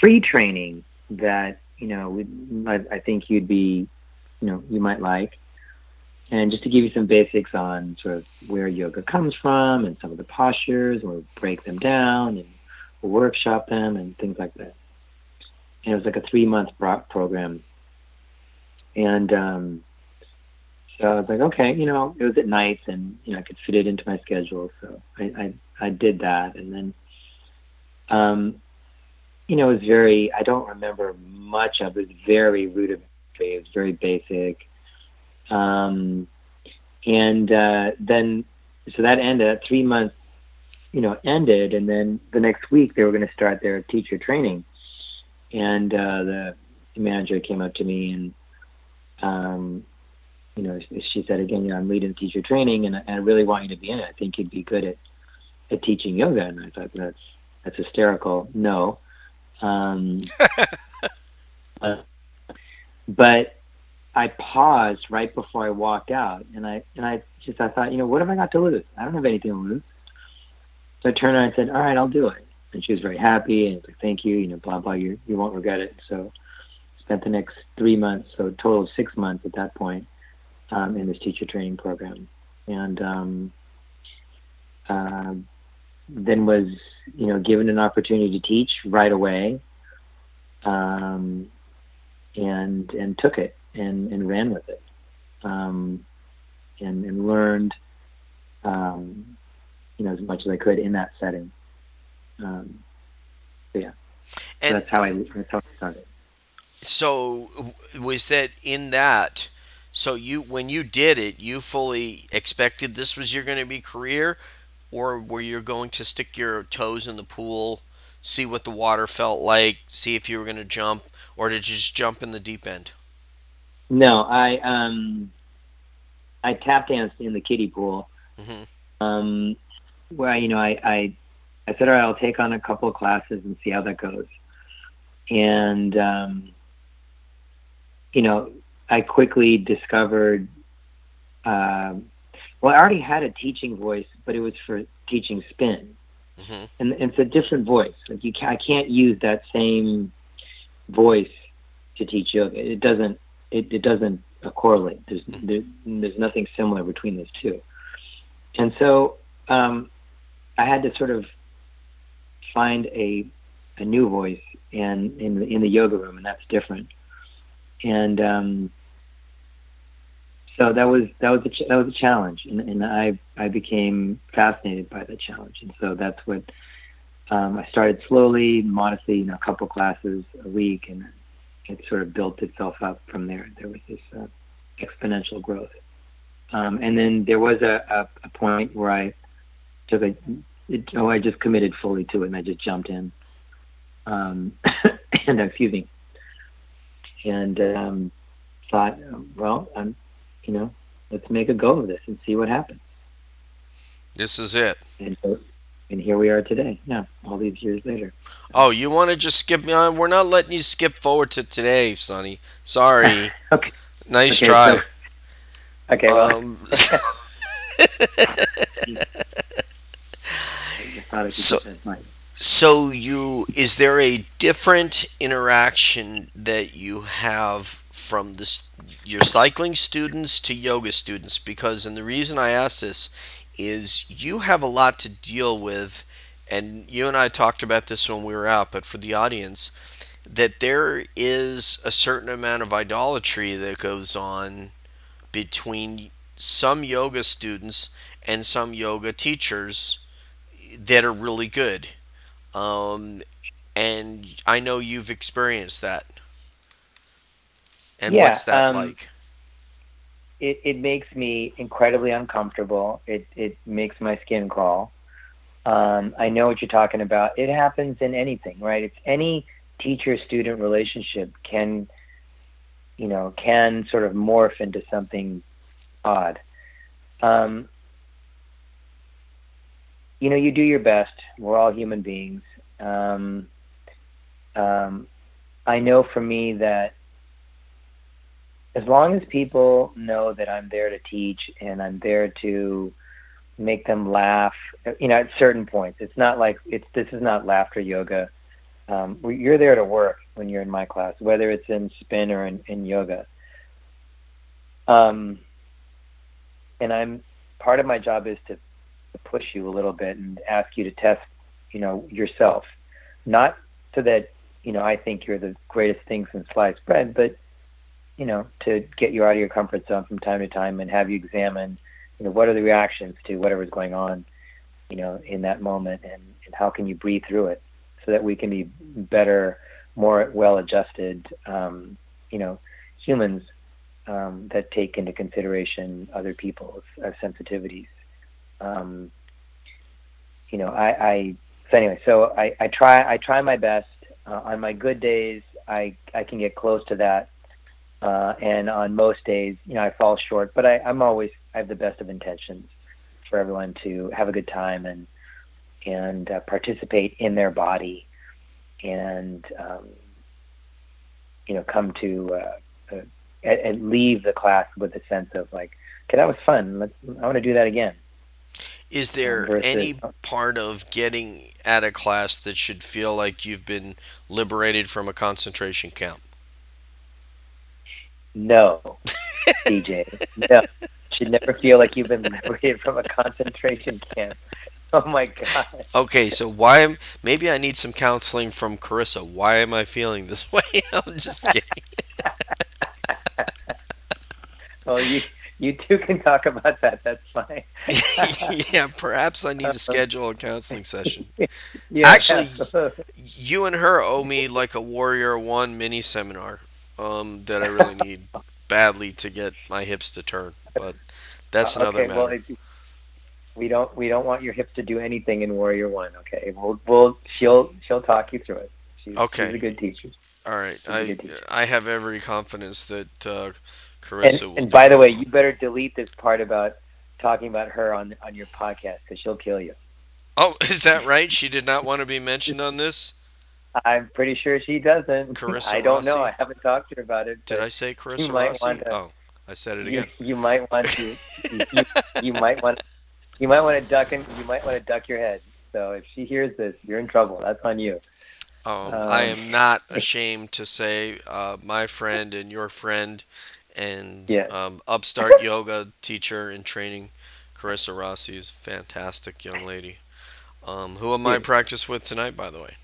free training that you know we, I, I think you'd be, you know, you might like, and just to give you some basics on sort of where yoga comes from and some of the postures, and we'll break them down and we'll workshop them and things like that and it was like a three month pro- program. And um, so I was like, okay, you know, it was at nights, and you know, I could fit it into my schedule, so I I, I did that, and then, um, you know, it was very. I don't remember much of it. It was very rudimentary. It was very basic. Um, and uh, then, so that ended. That three months, you know, ended, and then the next week they were going to start their teacher training and uh, the manager came up to me and um, you know she said again you know I'm leading teacher training and I, I really want you to be in it. I think you'd be good at at teaching yoga. And I thought that's that's hysterical. No. Um, (laughs) uh, but I paused right before I walked out and I and I just I thought you know what have I got to lose? I don't have anything to lose. So I turned around and said all right I'll do it. And she was very happy and like, thank you, you know, blah blah. You you won't regret it. So spent the next three months, so total of six months at that point, um, in this teacher training program, and um, uh, then was you know given an opportunity to teach right away, um, and and took it and and ran with it, um, and and learned, um, you know, as much as I could in that setting. Um, so yeah, so that's how I that's how I started. so was that in that? So you when you did it, you fully expected this was your going to be career, or were you going to stick your toes in the pool, see what the water felt like, see if you were going to jump, or did you just jump in the deep end? No, I um, I tap danced in the kiddie pool. Mhm. Um, where you know I, I I said, all right, I'll take on a couple of classes and see how that goes. And um, you know, I quickly discovered. Um, well, I already had a teaching voice, but it was for teaching spin, hmm and, and it's a different voice. Like you, can, I can't use that same voice to teach yoga. It doesn't. It, it doesn't uh, correlate. There's there, there's nothing similar between those two. And so um, I had to sort of find a a new voice and in the, in the yoga room, and that's different. And um, so that was that was a ch- that was a challenge, and, and I I became fascinated by the challenge, and so that's what um, I started slowly, modestly, you know, a couple classes a week, and it sort of built itself up from there. There was this uh, exponential growth, um, and then there was a, a, a point where I took a it, oh I just committed fully to it, and I just jumped in, um, (coughs) and excuse me, and um, thought, well, I'm, you know, let's make a go of this and see what happens. This is it. And so, and here we are today. Yeah, all these years later. Oh, you want to just skip me on? We're not letting you skip forward to today, Sonny. Sorry. (laughs) Okay. Nice Okay, try. so- Okay, well, um, (laughs) (laughs) So- so, you is there a different interaction that you have from this your cycling students to yoga students? Because and the reason I ask this is you have a lot to deal with and you and I talked about this when we were out but for the audience that there is a certain amount of idolatry that goes on between some yoga students and some yoga teachers that are really good um, and I know you've experienced that. And Yeah, what's that um, like? It, it makes me incredibly uncomfortable. It, it makes my skin crawl. Um, I know what you're talking about. It happens in anything, right? It's any teacher-student relationship can, you know, can sort of morph into something odd. Um, you know, you do your best. We're all human beings. Um, um, I know for me that as long as people know that I'm there to teach and I'm there to make them laugh, you know, at certain points, it's not like it's this is not laughter yoga. Um, you're there to work when you're in my class, whether it's in spin or in, in yoga. Um, and I'm part of my job is to, to push you a little bit and ask you to test, you know, yourself, not so that you know I think you're the greatest thing since sliced bread, but you know, to get you out of your comfort zone from time to time and have you examine, you know, what are the reactions to whatever's going on, you know, in that moment and, and how can you breathe through it so that we can be better, more well adjusted, um, you know, humans um, that take into consideration other people's uh, sensitivities. Um, you know, I, I, so anyway, so I, I try, I try my best uh, on my good days. I, I can get close to that uh, and on most days, you know, I fall short. But I, I'm always I have the best of intentions for everyone to have a good time and and uh, participate in their body, and um, you know, come to uh, uh, and, leave the class with a sense of like, okay, that was fun. Let's I want to do that again. Is there versus- any part of getting out of class that should feel like you've been liberated from a concentration camp? No, DJ, no. Should never feel like you've been liberated from a concentration camp. Oh my god. Okay, so why am maybe I need some counseling from Carissa. Why am I feeling this (laughs) way? I'm just kidding. (laughs) Well, you you two can talk about that. That's fine. (laughs) yeah, perhaps I need to schedule a counseling session. (laughs) Yeah, Actually, absolutely. (laughs) You and her owe me like a Warrior One mini seminar um, that I really need badly to get my hips to turn. But that's another okay. Well, matter. if, we don't we don't want your hips to do anything in Warrior One. Okay, we'll we'll she'll she'll talk you through it. She's, Okay. she's a good teacher. All right, I. I have every confidence that uh, Carissa will. and by the way, you better delete this part about talking about her on on your podcast because she'll kill you. oh, (laughs) is that right? She did not want to be mentioned on this. I'm pretty sure she doesn't. Carissa I don't know. I haven't talked to her about it. Did I say Carissa you Rossi? to- Oh, I said it again. you might want to you, you, you might want you might want to duck and you might want to duck your head. So if she hears this, you're in trouble. That's on you. Um, Um, I am not (laughs) ashamed to say uh, my friend and your friend and Yeah. um, upstart yoga teacher in training, Carissa Rossi is fantastic young lady. Um, who am I practice with tonight, by the way?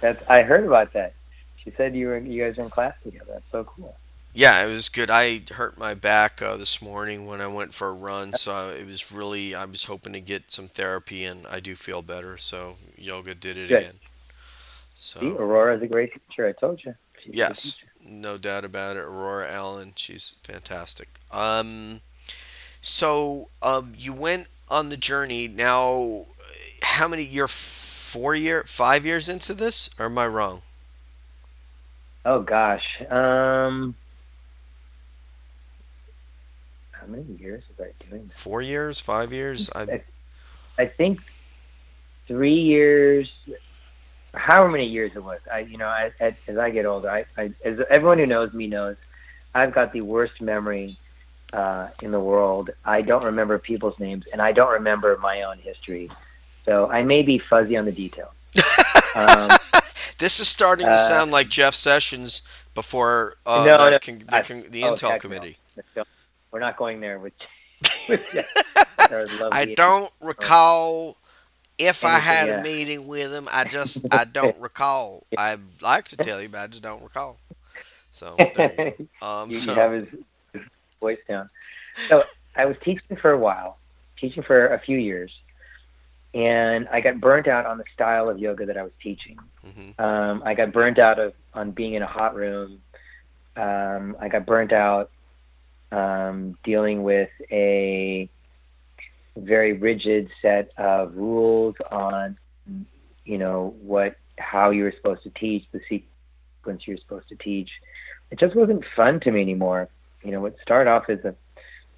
That's I heard about that. She said you were you guys are in class together. That's so cool. Yeah, it was good. I hurt my back uh, this morning when I went for a run, so it was really. I was hoping to get some therapy, and I do feel better. So yoga did it Good. again. See, So Aurora's a great teacher. I told you. She's yes. No doubt about it. Aurora Allen, she's fantastic. Um, so um, you went on the journey. Now, how many? You're four year, five years into this, or am I wrong? Oh gosh. Um, how many years was I doing this? Four years, five years? I, I think three years. However many years it was. I, you know, I, as, as I get older, I, I, as everyone who knows me knows, I've got the worst memory uh, in the world. I don't remember people's names, and I don't remember my own history. So I may be fuzzy on the details. (laughs) um, this is starting to uh, sound like Jeff Sessions before uh, No, the, no, con- the, I- con- the oh, Intel no. committee. Let's. We're not going there with. (laughs) (laughs) with I don't recall if I had yeah. a meeting with him. I just (laughs) I don't recall. I'd like to tell you, but I just don't recall. So there you go. (laughs) Um, you, so you have his, his voice down. So I was teaching for a while, teaching for a few years, and I got burnt out on the style of yoga that I was teaching. mhm. Um, I got burnt out of on being in a hot room. Um, I got burnt out um, dealing with a very rigid set of rules on, you know, what how you were supposed to teach, the sequence you were supposed to teach. It just wasn't fun to me anymore. You know, what started off as a,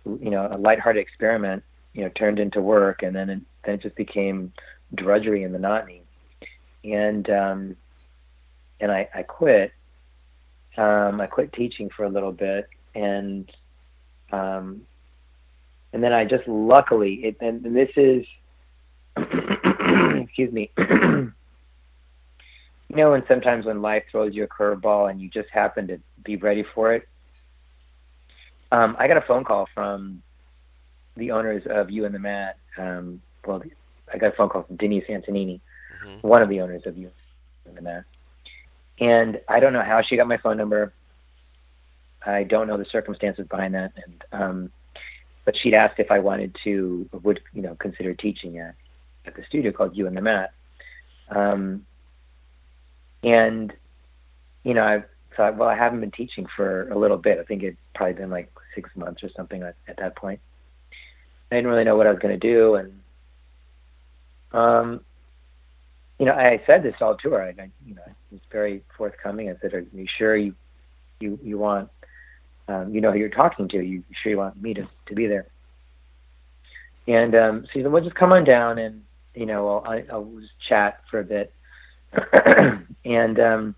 you know, a lighthearted experiment, you know, turned into work, and then it, then it just became drudgery and monotony and um, and I, I quit. Um, I quit teaching for a little bit, and um, and then I just luckily it, and, and this is (clears throat) excuse me. (clears throat) you know, and sometimes when life throws you a curveball and you just happen to be ready for it. Um, I got a phone call from the owners of You and the Mat. Um, well, I got a phone call from Denise Antonini Mhm. one of the owners of you and the Mat. And I don't know how she got my phone number. I don't know the circumstances behind that. And um, but she'd asked if I wanted to would you know consider teaching at at the studio called You and the Mat. Um, and you know I thought, well, I haven't been teaching for a little bit. I think it'd probably been like six months or something at, at that point. I didn't really know what I was going to do, and um, you know, I said this all to her. I, you know, was very forthcoming. I said, "Are you sure you you you want um, you know who you're talking to? You sure you want me to to be there?" And um, she said, "Well, just come on down, and you know, I'll, I'll just chat for a bit, (clears throat) and um,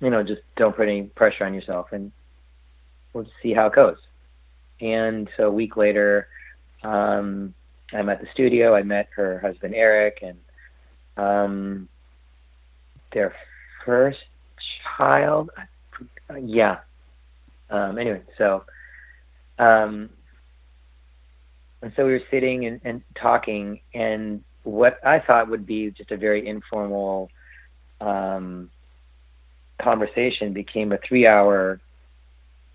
you know, just don't put any pressure on yourself, and we'll see how it goes." And so a week later, um, I'm at the studio. I met her husband Eric, and um, their first child. Yeah. Um, anyway, so um, and so we were sitting and, and talking, and what I thought would be just a very informal um, conversation became a three-hour.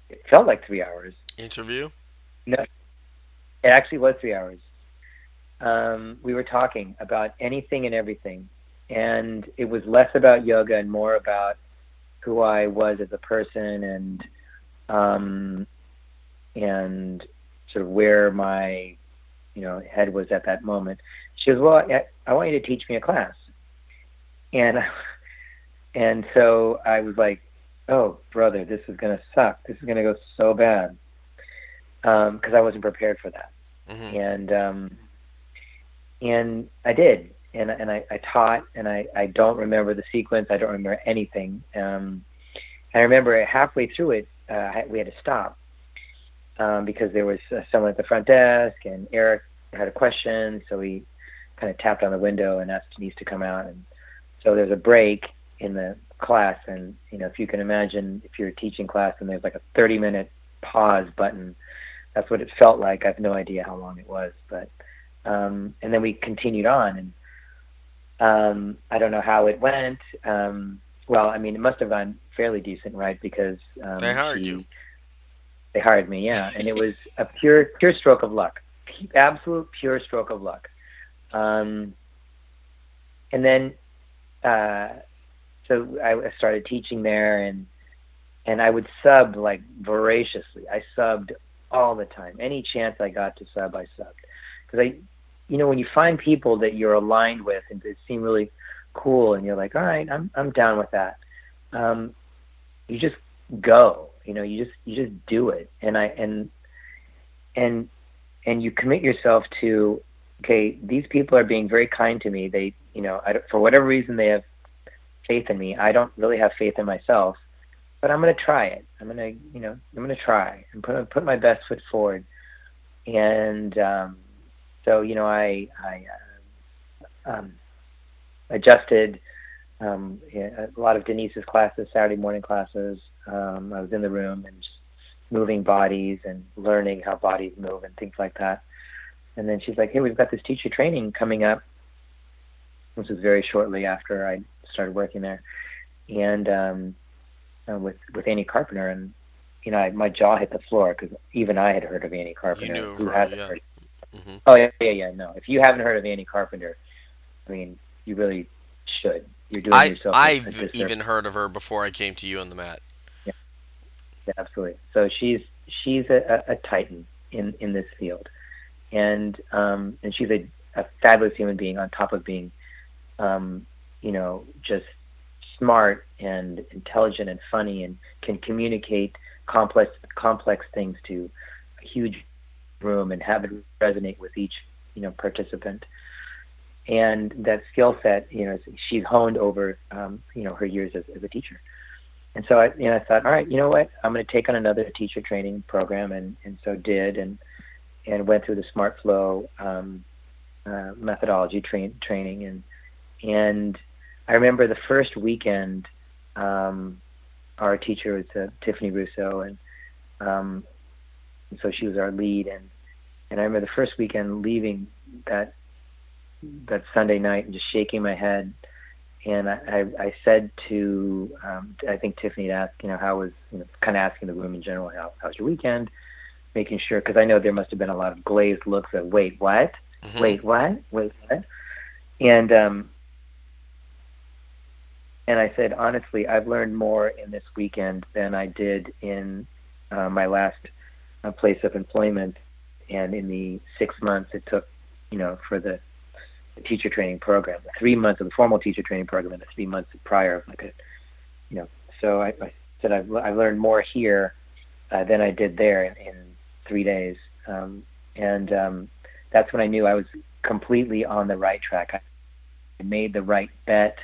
It felt like three hours. interview. No, it actually was three hours. Um, we were talking about anything and everything, and it was less about yoga and more about who I was as a person and um, and sort of where my you know head was at that moment. She goes, "Well, I, I want you to teach me a class," and (laughs) and so I was like, "Oh, brother, this is gonna suck. This is gonna go so bad," because I wasn't prepared for that hmm and um, and I did, and and I, I taught, and I, I don't remember the sequence. I don't remember anything. Um, I remember halfway through it, uh, we had to stop um, because there was uh, someone at the front desk, and Eric had a question, so we kind of tapped on the window and asked Denise to come out, and so there's a break in the class, and you know if you can imagine if you're teaching class and there's like a 30 minute pause button that's what it felt like. I have no idea how long it was, but um, and then we continued on, and um, I don't know how it went. Um, well, I mean, it must have gone fairly decent, right? Because um, They hired she- you. They hired me, yeah, and it was a pure, pure stroke of luck, P- absolute pure stroke of luck. Um, and then, uh, so I started teaching there, and and I would sub like voraciously. I subbed all the time. Any chance I got to sub, I subbed. Because I, you know, when you find people that you're aligned with and they seem really cool, and you're like, all right, I'm I'm down with that. Um, you just go. You know, you just you just do it. And I and and and you commit yourself to, okay, these people are being very kind to me. They, you know, I, for whatever reason, they have faith in me. I don't really have faith in myself but I'm going to try it. I'm going to, you know, I'm going to try and put put my best foot forward. And um, so, you know, I I uh, um, adjusted um, a lot of Denise's classes, Saturday morning classes. Um, I was in the room and just moving bodies and learning how bodies move and things like that. And then she's like, "Hey, we've got this teacher training coming up." This was very shortly after I started working there, and um, uh, with with Annie Carpenter, and you know, I, my jaw hit the floor because even I had heard of Annie Carpenter. You knew who her, hasn't yeah. heard? Mhm. Oh yeah, yeah, yeah. No, if you haven't heard of Annie Carpenter, I mean, you really should. You're doing I yourself. I've even heard of her before I came to You and the Mat. Yeah, absolutely. So she's she's a, a, a titan in in this field, and um, and she's a, a fabulous human being on top of being, um, you know, just smart and intelligent and funny and can communicate complex complex things to a huge room and have it resonate with each you know participant. And that skill set, you know, she's honed over, um, you know, her years as, as a teacher. And so I, you know, I thought, all right, you know what? I'm going to take on another teacher training program, and and so did, and and went through the Smart Flow um, uh, methodology train, training, and and I remember the first weekend, um, our teacher was uh, Tiffany Russo, and um, and so she was our lead, and and I remember the first weekend leaving that that Sunday night and just shaking my head. And I, I, I said to um, I think Tiffany had asked, you know, how was you know, kind of asking the room in general, how, how was your weekend, making sure because I know there must have been a lot of glazed looks of wait what, Mhm. wait what, wait what, and um, and I said honestly, I've learned more in this weekend than I did in uh, my last uh, place of employment, and in the six months it took, you know, for the teacher training program, the three months of the formal teacher training program, and the three months prior like a, you know. So I, I said I've I've learned more here uh, than I did there in, in three days, um, and um, that's when I knew I was completely on the right track. I, I made the right bet.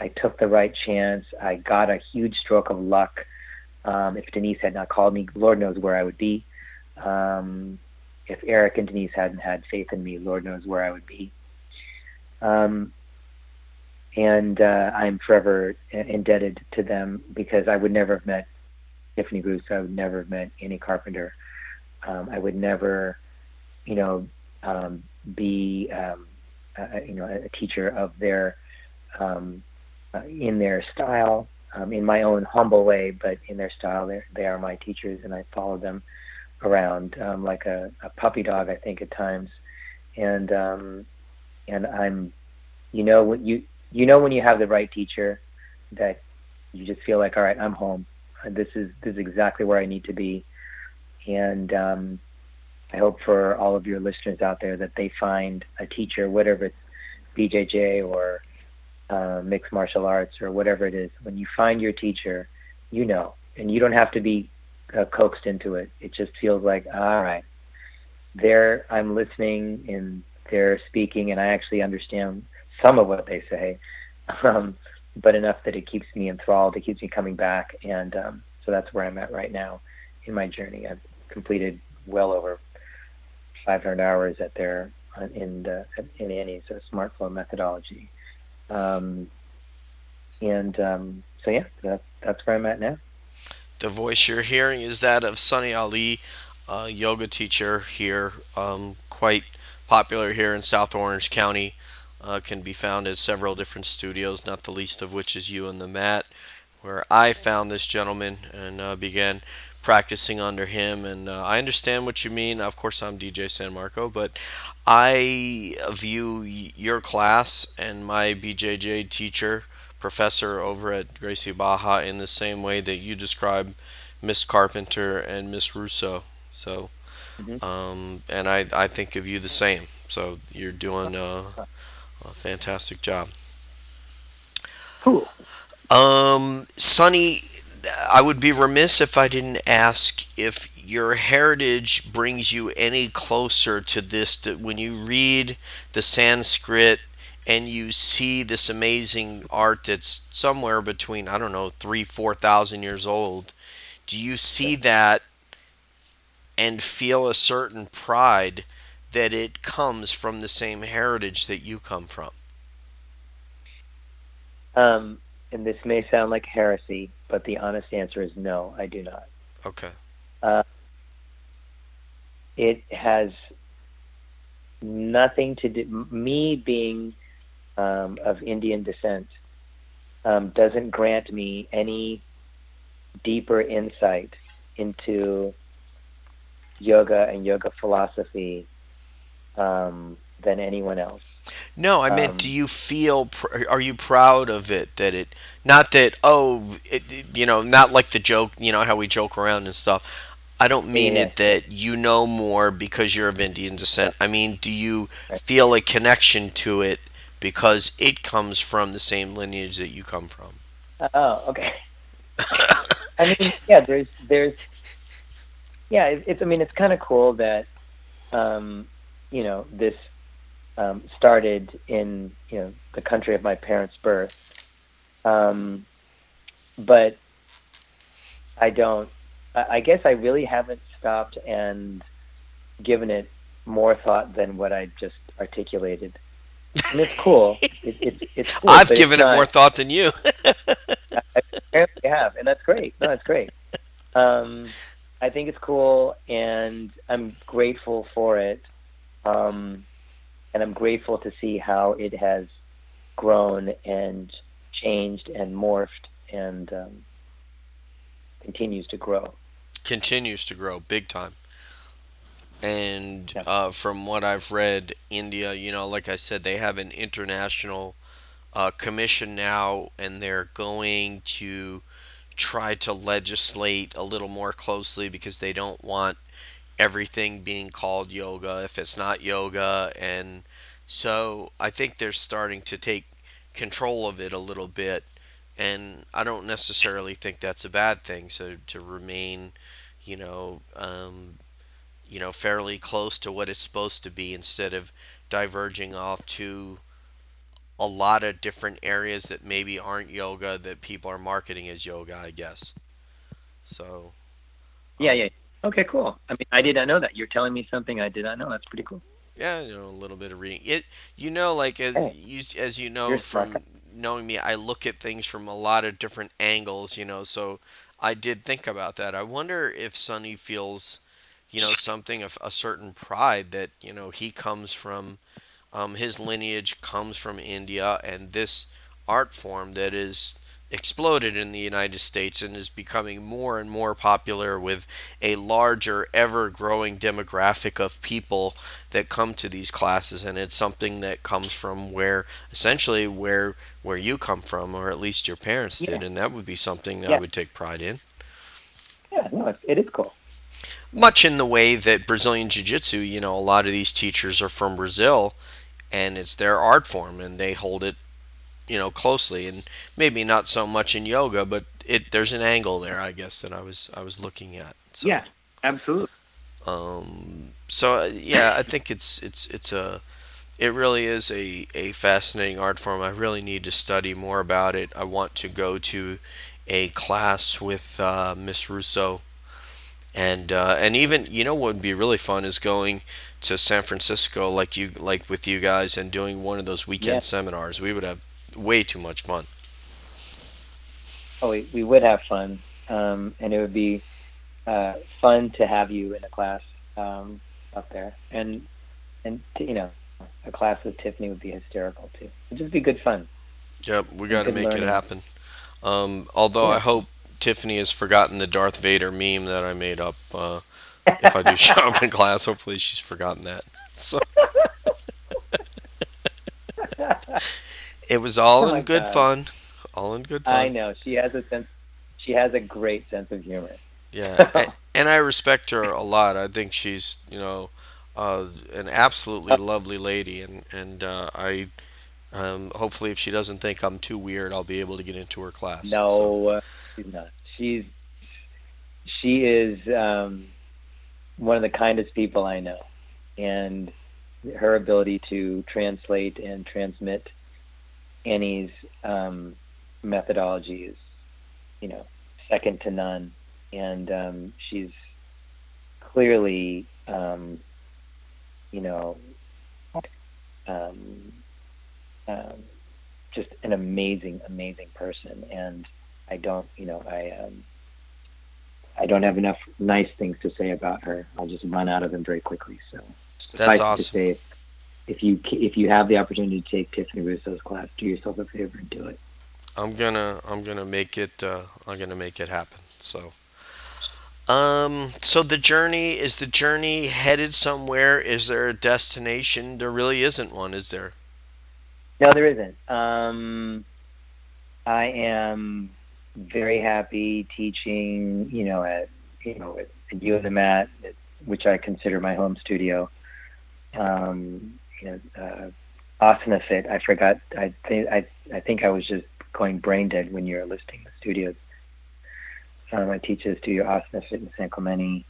I took the right chance. I got a huge stroke of luck. Um, if Denise had not called me, Lord knows where I would be. Um, if Eric and Denise hadn't had faith in me, Lord knows where I would be. Um, and uh, I'm forever indebted to them because I would never have met Tiffany Russo. I would never have met Annie Carpenter. Um, I would never, you know, um, be, um, a, you know, a teacher of their, um, uh, in their style, um, in my own humble way, but in their style, they are my teachers, and I follow them around um, like a, a puppy dog, I think at times, and um, and I'm, you know, when you you know when you have the right teacher, that you just feel like, all right, I'm home. This is this is exactly where I need to be, and um, I hope for all of your listeners out there that they find a teacher, whatever it's BJJ or uh, mixed martial arts or whatever it is. When you find your teacher, you know, and you don't have to be uh, coaxed into it. It just feels like, all right, there I'm listening and they're speaking, and I actually understand some of what they say, (laughs) um, but enough that it keeps me enthralled. It keeps me coming back, and um, so that's where I'm at right now in my journey. I've completed well over 500 hours at their in the, in Annie's uh, Smart Flow methodology, um, and um, so yeah, that, that's where I'm at now. The voice you're hearing is that of Sunny Ali, a yoga teacher here, um, quite popular here in South Orange County. Uh, can be found at several different studios, not the least of which is You and the Mat, where I found this gentleman and uh, began practicing under him. And uh, I understand what you mean. Of course, I'm DJ San Marco, but I view your class and my BJJ teacher, professor over at Gracie Barra, in the same way that you describe Miss Carpenter and Miss Russo. So, Mhm. um, and I, I think of you the same. So you're doing uh, a fantastic job. Cool. Um, Sonny, I would be remiss if I didn't ask if your heritage brings you any closer to this. That when you read the Sanskrit and you see this amazing art that's somewhere between I don't know three, four thousand years old, do you see that and feel a certain pride that it comes from the same heritage that you come from? Um, and this may sound like heresy, but the honest answer is no, I do not. Okay. Uh, it has nothing to do. Me being um, of Indian descent um, doesn't grant me any deeper insight into yoga and yoga philosophy um, than anyone else. No, I meant, Um, do you feel? Pr- are you proud of it? That it, not that oh, it, you know, not like the joke, you know, how we joke around and stuff. I don't mean Yeah. it that you know more because you're of Indian descent. I mean, do you Right. feel a connection to it because it comes from the same lineage that you come from? Oh, okay. (laughs) I mean, yeah, there's, there's, yeah, it, it's. I mean, it's kind of cool that, um, you know, this um, started in you know the country of my parents' birth, um, but I don't. I, I guess I really haven't stopped and given it more thought than what I just articulated. And it's cool. (laughs) It, it, it's cool, I've it's given it not- more thought than you. (laughs) apparently have, and that's great. No, that's great. Um, I think it's cool, and I'm grateful for it. Um, and I'm grateful to see how it has grown and changed and morphed and um, continues to grow. continues to grow big time. And Yeah. uh, from what I've read, India, you know, like I said, they have an international uh, commission now, and they're going to try to legislate a little more closely because they don't want everything being called yoga if it's not yoga. And so I think they're starting to take control of it a little bit. And I don't necessarily think that's a bad thing. So to remain you know, um, you know, fairly close to what it's supposed to be instead of diverging off to a lot of different areas that maybe aren't yoga that people are marketing as yoga, I guess. So, Yeah, um, yeah. Okay, cool. I mean, I did not know that. You're telling me something I did not know. That's pretty cool. yeah, you know, a little bit of reading. It, you know, like as Hey, you as you know from knowing me, I look at things from a lot of different angles. You know, so I did think about that. I wonder if Sonny feels, you know, something of a certain pride that you know he comes from, um, his lineage comes from India, and this art form that is exploded in the United States and is becoming more and more popular with a larger, ever growing demographic of people that come to these classes and it's something that comes from where essentially where where you come from or at least your parents did and that would be something that I would take pride in. Yeah, no, it, it is cool. Much in the way that Brazilian Jiu-Jitsu, you know, a lot of these teachers are from Brazil and it's their art form and they hold it you know closely and maybe not so much in yoga but it there's an angle there I guess that I was I was looking at. So, yeah, absolutely. Um, so uh, yeah, I think it's it's it's a it really is a, a fascinating art form. I really need to study more about it. I want to go to a class with uh, Miss Russo, and uh, and even you know what would be really fun is going to San Francisco like you like with you guys and doing one of those weekend Yeah. seminars. We would have way too much fun. Oh, we, we would have fun, um, and it would be uh, fun to have you in a class um, up there, and and t- you know, a class with Tiffany would be hysterical too. It'd just be good fun. Yep, we got to make it happen. Um, although I hope Tiffany has forgotten the Darth Vader meme that I made up. Uh, if I do show up in class, hopefully she's forgotten that. (laughs) So it was all Oh in good God. fun. All in good fun. I know she has a sense. She has a great sense of humor. Yeah, (laughs) and, and I respect her a lot. I think she's, you know, uh, an absolutely lovely lady, and and uh, I, um, hopefully, if she doesn't think I'm too weird, I'll be able to get into her class. No, So, uh, she's not. She's she is um, one of the kindest people I know, and her ability to translate and transmit Annie's um, methodology is, you know, second to none. And um, she's clearly, um, you know, um, um, just an amazing, amazing person, and I don't, you know, I um, I don't have enough nice things to say about her. I'll just run out of them very quickly. So that's awesome. To say, if you if you have the opportunity to take Tiffany Russo's class, do yourself a favor and do it. I'm gonna I'm gonna make it uh, I'm gonna make it happen. So. Um, so the journey is the journey headed somewhere? Is there a destination? There really isn't one, is there? No, there isn't. Um, I am very happy teaching, you know, at you know at, at the Mat, which I consider my home studio. Um, you know, uh, Asana Fit. I forgot. I think I I think I was just going brain dead when you were listing the studios. Um, I teach at Studio Asana Fit in San Clemente,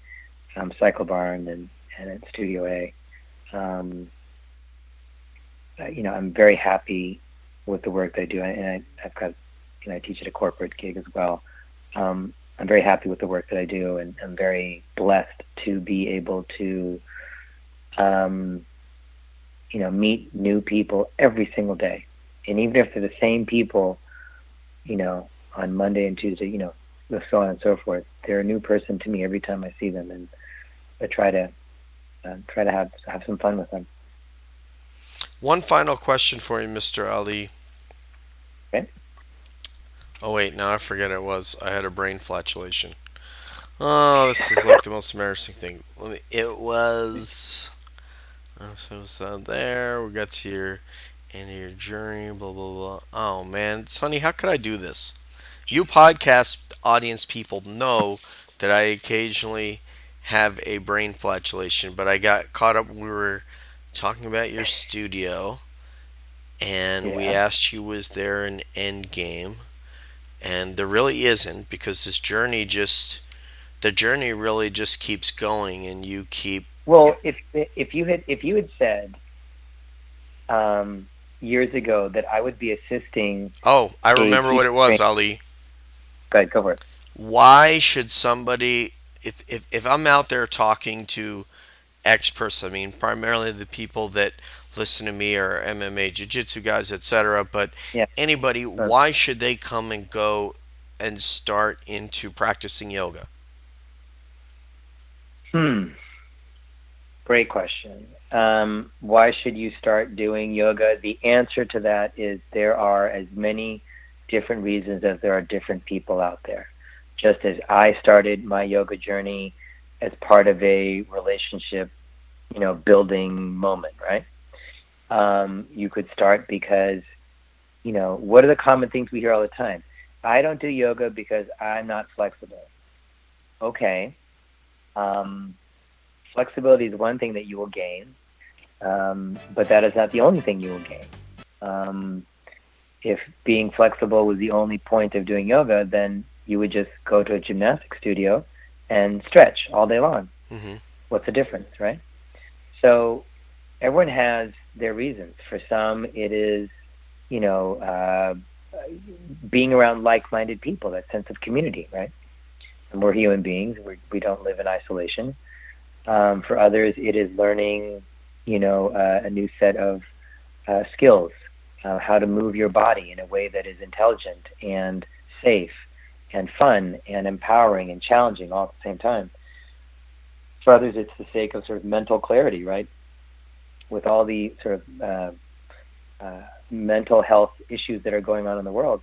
um, Cycle Barn, and and at Studio A. Um, you know, I'm very happy with the work I do, and I, I've got know, I teach at a corporate gig as well. Um, I'm very happy with the work that I do, and I'm very blessed to be able to, um, you know, meet new people every single day, and even if they're the same people, you know, on Monday and Tuesday, you know, so on and so forth, they're a new person to me every time I see them, and I try to uh, try to have have some fun with them. One final question for you, Mr. Ali. Okay. Oh wait, now I forget it was. I had a brain flatulation. Oh, this is like the most embarrassing thing. Me, it was. Oh, so it was uh, there. We got to your end of your journey. Blah blah blah. Oh man, Sonny, how could I do this? You podcast audience people know that I occasionally have a brain flatulation, but I got caught up. We were talking about your studio, and yeah. we asked you was there an end game and there really isn't because this journey just the journey really just keeps going and you keep well if if you had if you had said um, years ago that I would be assisting oh I remember what it was Ali. Go ahead go for it. Why should somebody if if, if I'm out there talking to experts I mean primarily the people that listen to me or MMA jiu-jitsu guys, etc. But yeah. anybody, sure. why should they come and go and start into practicing yoga? Hmm. Great question. Um, why should you start doing yoga? The answer to that is there are as many different reasons as there are different people out there. Just as I started my yoga journey as part of a relationship, you know, building moment, right? Um, you could start because, you know, what are the common things we hear all the time? I don't do yoga because I'm not flexible. Okay. Um, flexibility is one thing that you will gain, um, but that is not the only thing you will gain. Um, if being flexible was the only point of doing yoga, then you would just go to a gymnastic studio and stretch all day long. Mm-hmm. What's the difference, right? So everyone has their reasons. For some, it is, you know, uh, being around like-minded people, that sense of community, right? And we're human beings; we're, we do not live in isolation. Um, for others, it is learning, you know, uh, a new set of uh, skills, uh, how to move your body in a way that is intelligent and safe and fun and empowering and challenging all at the same time. For others, it's the sake of sort of mental clarity, right? With all the sort of uh, uh, mental health issues that are going on in the world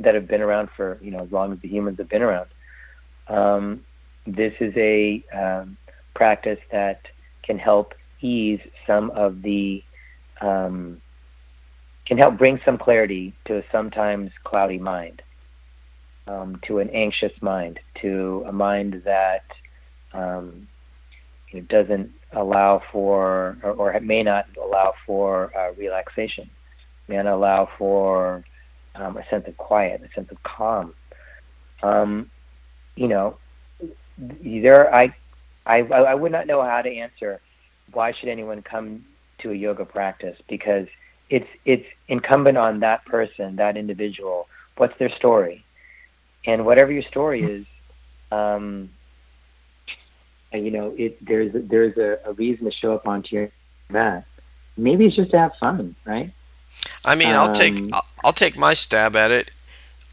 that have been around for you know as long as the humans have been around. Um, this is a um, practice that can help ease some of the um, can help bring some clarity to a sometimes cloudy mind, um, to an anxious mind, to a mind that um, you know, doesn't allow for, or, or may not allow for uh, relaxation, may not allow for um, a sense of quiet, a sense of calm. Um, you know, there I, I, I would not know how to answer why should anyone come to a yoga practice because it's it's incumbent on that person, that individual. What's their story, and whatever your story is, um, you know, it there's there's a, a reason to show up onto your mat. Maybe it's just to have fun, right? I mean, I'll take Um, I'll, I'll take my stab at it.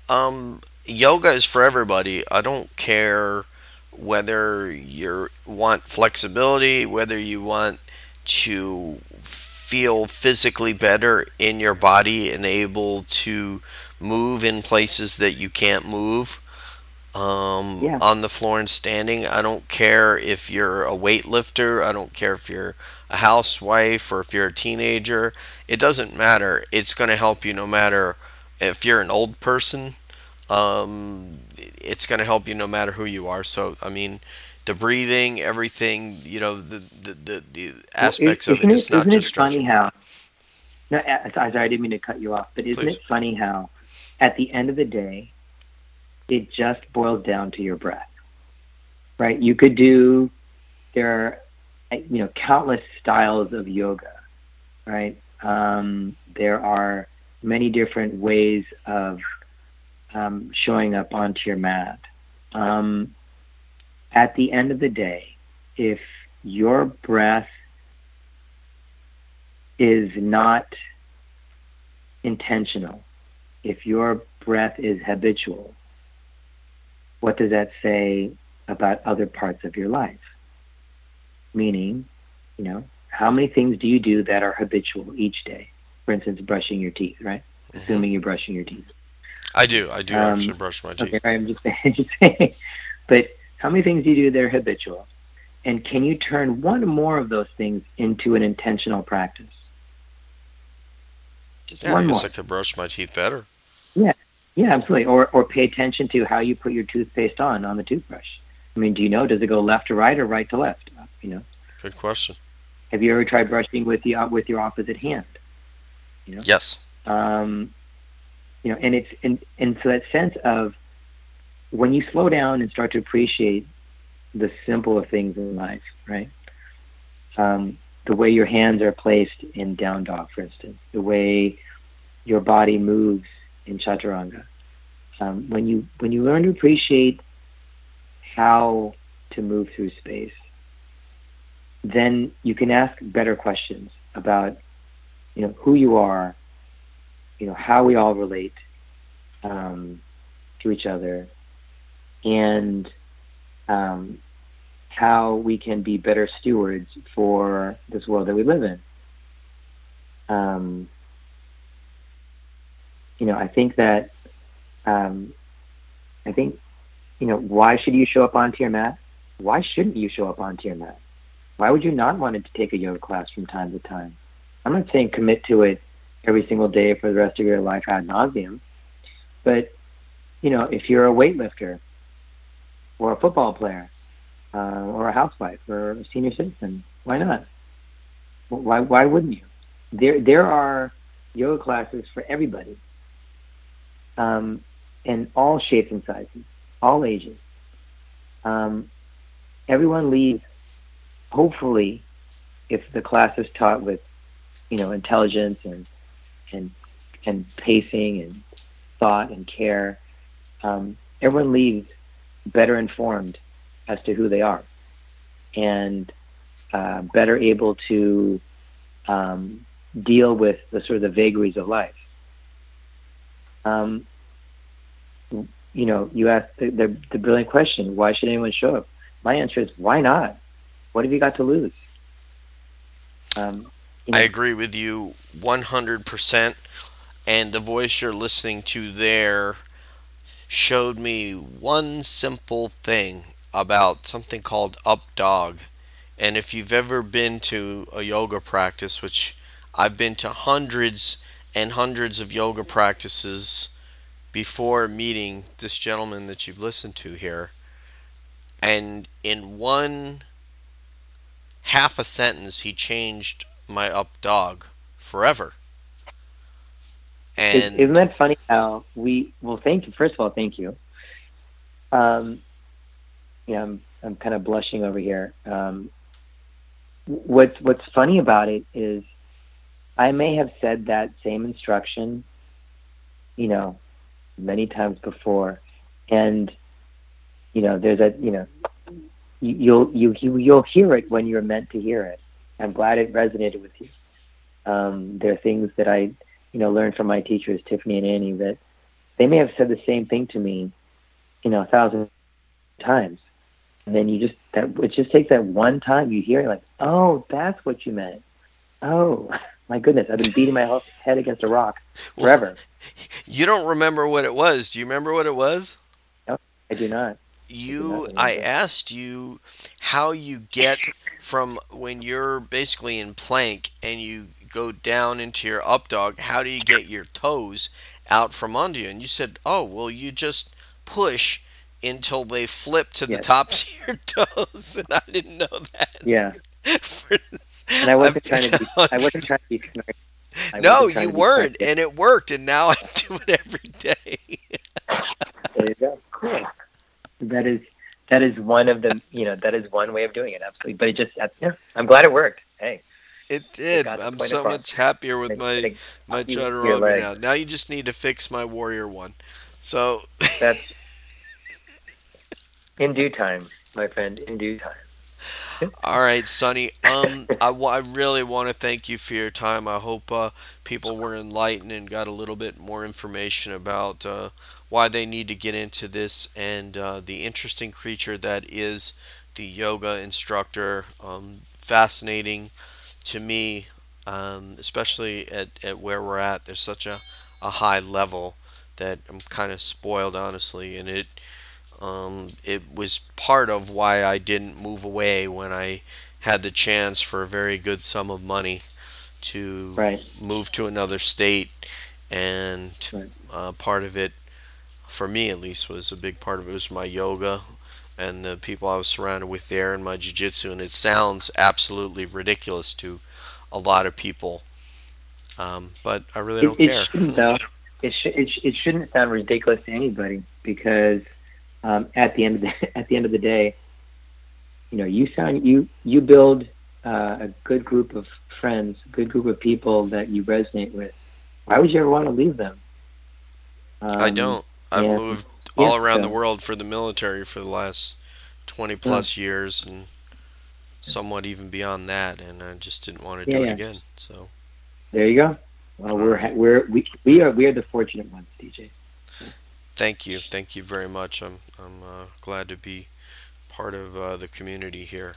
Um, yoga is for everybody. I don't care whether you want flexibility, whether you want to feel physically better in your body and able to move in places that you can't move um, Yeah. on the floor and standing. I don't care if you're a weightlifter. I don't care if you're a housewife or if you're a teenager. It doesn't matter. It's going to help you no matter if you're an old person. Um, it's going to help you no matter who you are. So, I mean, the breathing, everything, you know, the the, the, the aspects Well, of it. It's not isn't just it funny stretching. how? No, sorry, I didn't mean to cut you off, but isn't Please. it funny how, at the end of the day, it just boils down to your breath, right? You could do there are you know countless styles of yoga, right? Um, there are many different ways of um, showing up onto your mat. Um, at the end of the day, if your breath is not intentional, if your breath is habitual, what does that say about other parts of your life? Meaning, you know, how many things do you do that are habitual each day? For instance, brushing your teeth, right? Assuming you're brushing your teeth. I do. I do Um, actually brush my teeth. Okay, I'm just (laughs) saying, just saying. But how many things do you do that are habitual? And can you turn one or more of those things into an intentional practice? Just Yeah, I guess more. I could brush my teeth better. Yeah, absolutely. Or or pay attention to how you put your toothpaste on on the toothbrush. I mean, do you know does it go left to right or right to left? You know, Good question. have you ever tried brushing with the with your opposite hand? Yes. um, you know, and it's and and so that sense of when you slow down and start to appreciate the simpler things in life, right? Um, the way your hands are placed in down dog, for instance, the way your body moves in chaturanga. Um, when you when you learn to appreciate how to move through space, then you can ask better questions about you know who you are, you know how we all relate um, to each other, and um, how we can be better stewards for this world that we live in. Um, you know, I think that um, I think you know why should you show up onto your mat? Why shouldn't you show up onto your mat? Why would you not want to take a yoga class from time to time? I'm not saying commit to it every single day for the rest of your life ad nauseum, but you know, if you're a weightlifter or a football player uh, or a housewife or a senior citizen, why not? Why why wouldn't you? There there are yoga classes for everybody, um, in all shapes and sizes, all ages. Um, everyone leaves, hopefully, if the class is taught with, you know, intelligence and and and pacing and thought and care. Um, everyone leaves better informed as to who they are and uh, better able to um, deal with the sort of the vagaries of life. Um, you know, you asked the, the, the brilliant question, why should anyone show up? My answer is, why not? What have you got to lose? Um, you know, I agree with you 100%. And the voice you're listening to there showed me one simple thing about something called up dog. And if you've ever been to a yoga practice, which I've been to hundreds and hundreds of yoga practices before meeting this gentleman that you've listened to here, and in one half a sentence, he changed my up dog forever. And Isn't that funny how we, well, thank you. First of all, thank you. Um, yeah, I'm, I'm kind of blushing over here. Um, what's, what's funny about it is I may have said that same instruction, you know, many times before. And, you know, there's a, you know, you, you'll, you, you, you'll hear it when you're meant to hear it. I'm glad it resonated with you. Um, there are things that I, you know, learned from my teachers, Tiffany and Annie, that they may have said the same thing to me, you know, a thousand times. And then you just that it just takes that one time you hear it like, oh, that's what you meant. Oh, (laughs) my goodness, I've been beating my head against a rock forever. You don't remember what it was. Do you remember what it was? No, I do not. You, I asked you how you get from when you're basically in plank and you go down into your up dog. How do you get your toes out from under you? And you said, oh, well, you just push until they flip to the tops of your (laughs) toes, and I didn't know that. Yeah, (laughs) For- and I wasn't I've trying to. Be, (laughs) I wasn't trying to be smart. I no, you weren't, and it worked, and now (laughs) I do it every day. There you go. Cool. That is that is one of the you know that is one way of doing it. Absolutely, but it just yeah, I'm glad it worked. Hey, It did. I'm so much happier with my my Chaturanga now. Now you just need to fix my Warrior one. So that's (laughs) in due time, my friend. In due time. All right, Sonny. Um, I, I really want to thank you for your time. I hope uh, people were enlightened and got a little bit more information about uh, why they need to get into this and uh, the interesting creature that is the yoga instructor. Um, fascinating to me, um, especially at, at where we're at. There's such a, a high level that I'm kind of spoiled, honestly, and it um, it was part of why I didn't move away when I had the chance for a very good sum of money to Right. move to another state, and Right. uh, part of it, for me at least, was a big part of it was my yoga and the people I was surrounded with there and my jiu-jitsu and it sounds absolutely ridiculous to a lot of people um, but I really don't it, care It shouldn't, though. It, sh- it, sh- it shouldn't sound ridiculous to anybody because um, at the end of the (laughs) at the end of the day, you know, you sound you you build uh, a good group of friends, a good group of people that you resonate with. Why would you ever want to leave them? Um, I don't I've yeah. moved all Yeah, around the world for the military for the last 20 plus years and somewhat even beyond that and I just didn't want to Yeah, do it again so There you go. Well, we're ha- we're we, we are we are the fortunate ones, DJ. Thank you, thank you very much. I'm I'm uh, glad to be part of uh, the community here.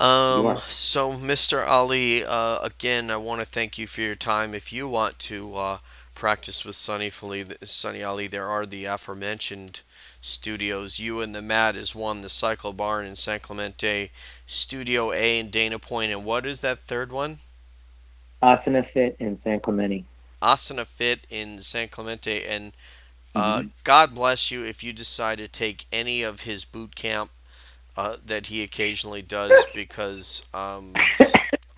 Um, are. so Mr. Ali, uh, again, I want to thank you for your time. If you want to uh, practice with Sunny Fali, Sunny Ali, there are the aforementioned studios. You and the Mat is one, the Cycle Barn in San Clemente, Studio A in Dana Point, and what is that third one? Asana Fit in San Clemente. Asana Fit in San Clemente, and uh, God bless you if you decide to take any of his boot camp uh, that he occasionally does, (laughs) because um,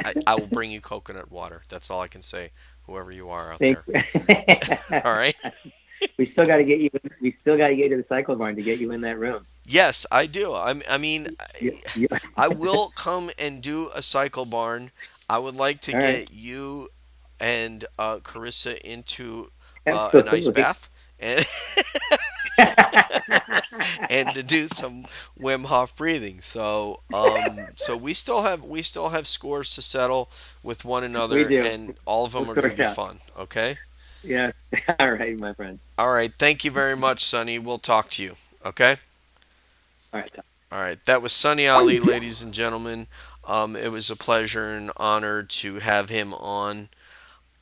I, I will bring you coconut water. That's all I can say. Whoever you are out Thank- there. (laughs) All right. (laughs) we still got to get you. We still got to get you to the cycle barn to get you in that room. Yes, I do. I, I mean, you- I will come and do a cycle barn. I would like to All get right. you and uh, Carissa into uh, an ice bath and (laughs) and to do some Wim Hof breathing. So um, so we still have we still have scores to settle with one another, and all of them are going to be fun. Okay. yeah. (laughs) All right, my friend. All right. Thank you very much, Sonny. We'll talk to you. Okay. All right. All right, that was Sunny Ali, ladies and gentlemen. Um, it was a pleasure and honor to have him on.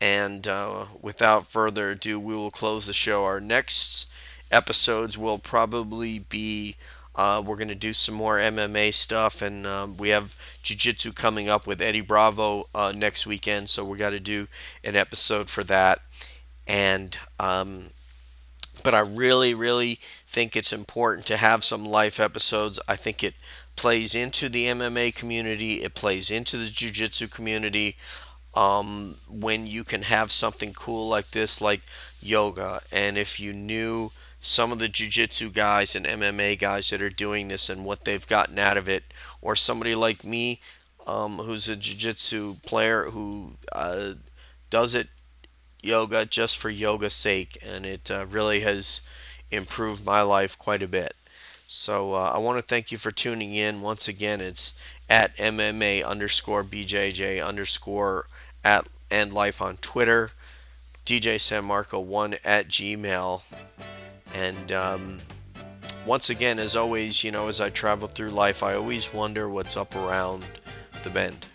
And uh, without further ado, we will close the show. Our next episodes will probably be uh, we're going to do some more MMA stuff, and um, we have Jiu Jitsu coming up with Eddie Bravo uh, next weekend, so we got to do an episode for that. And um, but I really, really think it's important to have some life episodes. I think it plays into the MMA community, it plays into the Jiu Jitsu community. Um, when you can have something cool like this, like yoga, and if you knew some of the Jiu Jitsu guys and MMA guys that are doing this and what they've gotten out of it, or somebody like me um, who's a Jiu Jitsu player who uh, does it yoga just for yoga's sake, and it uh, really has improved my life quite a bit. So uh, I want to thank you for tuning in. Once again, it's at MMA underscore BJJ underscore at and life on Twitter. DJ San Marco one at gmail. And um, once again, as always, you know, as I travel through life, I always wonder what's up around the bend.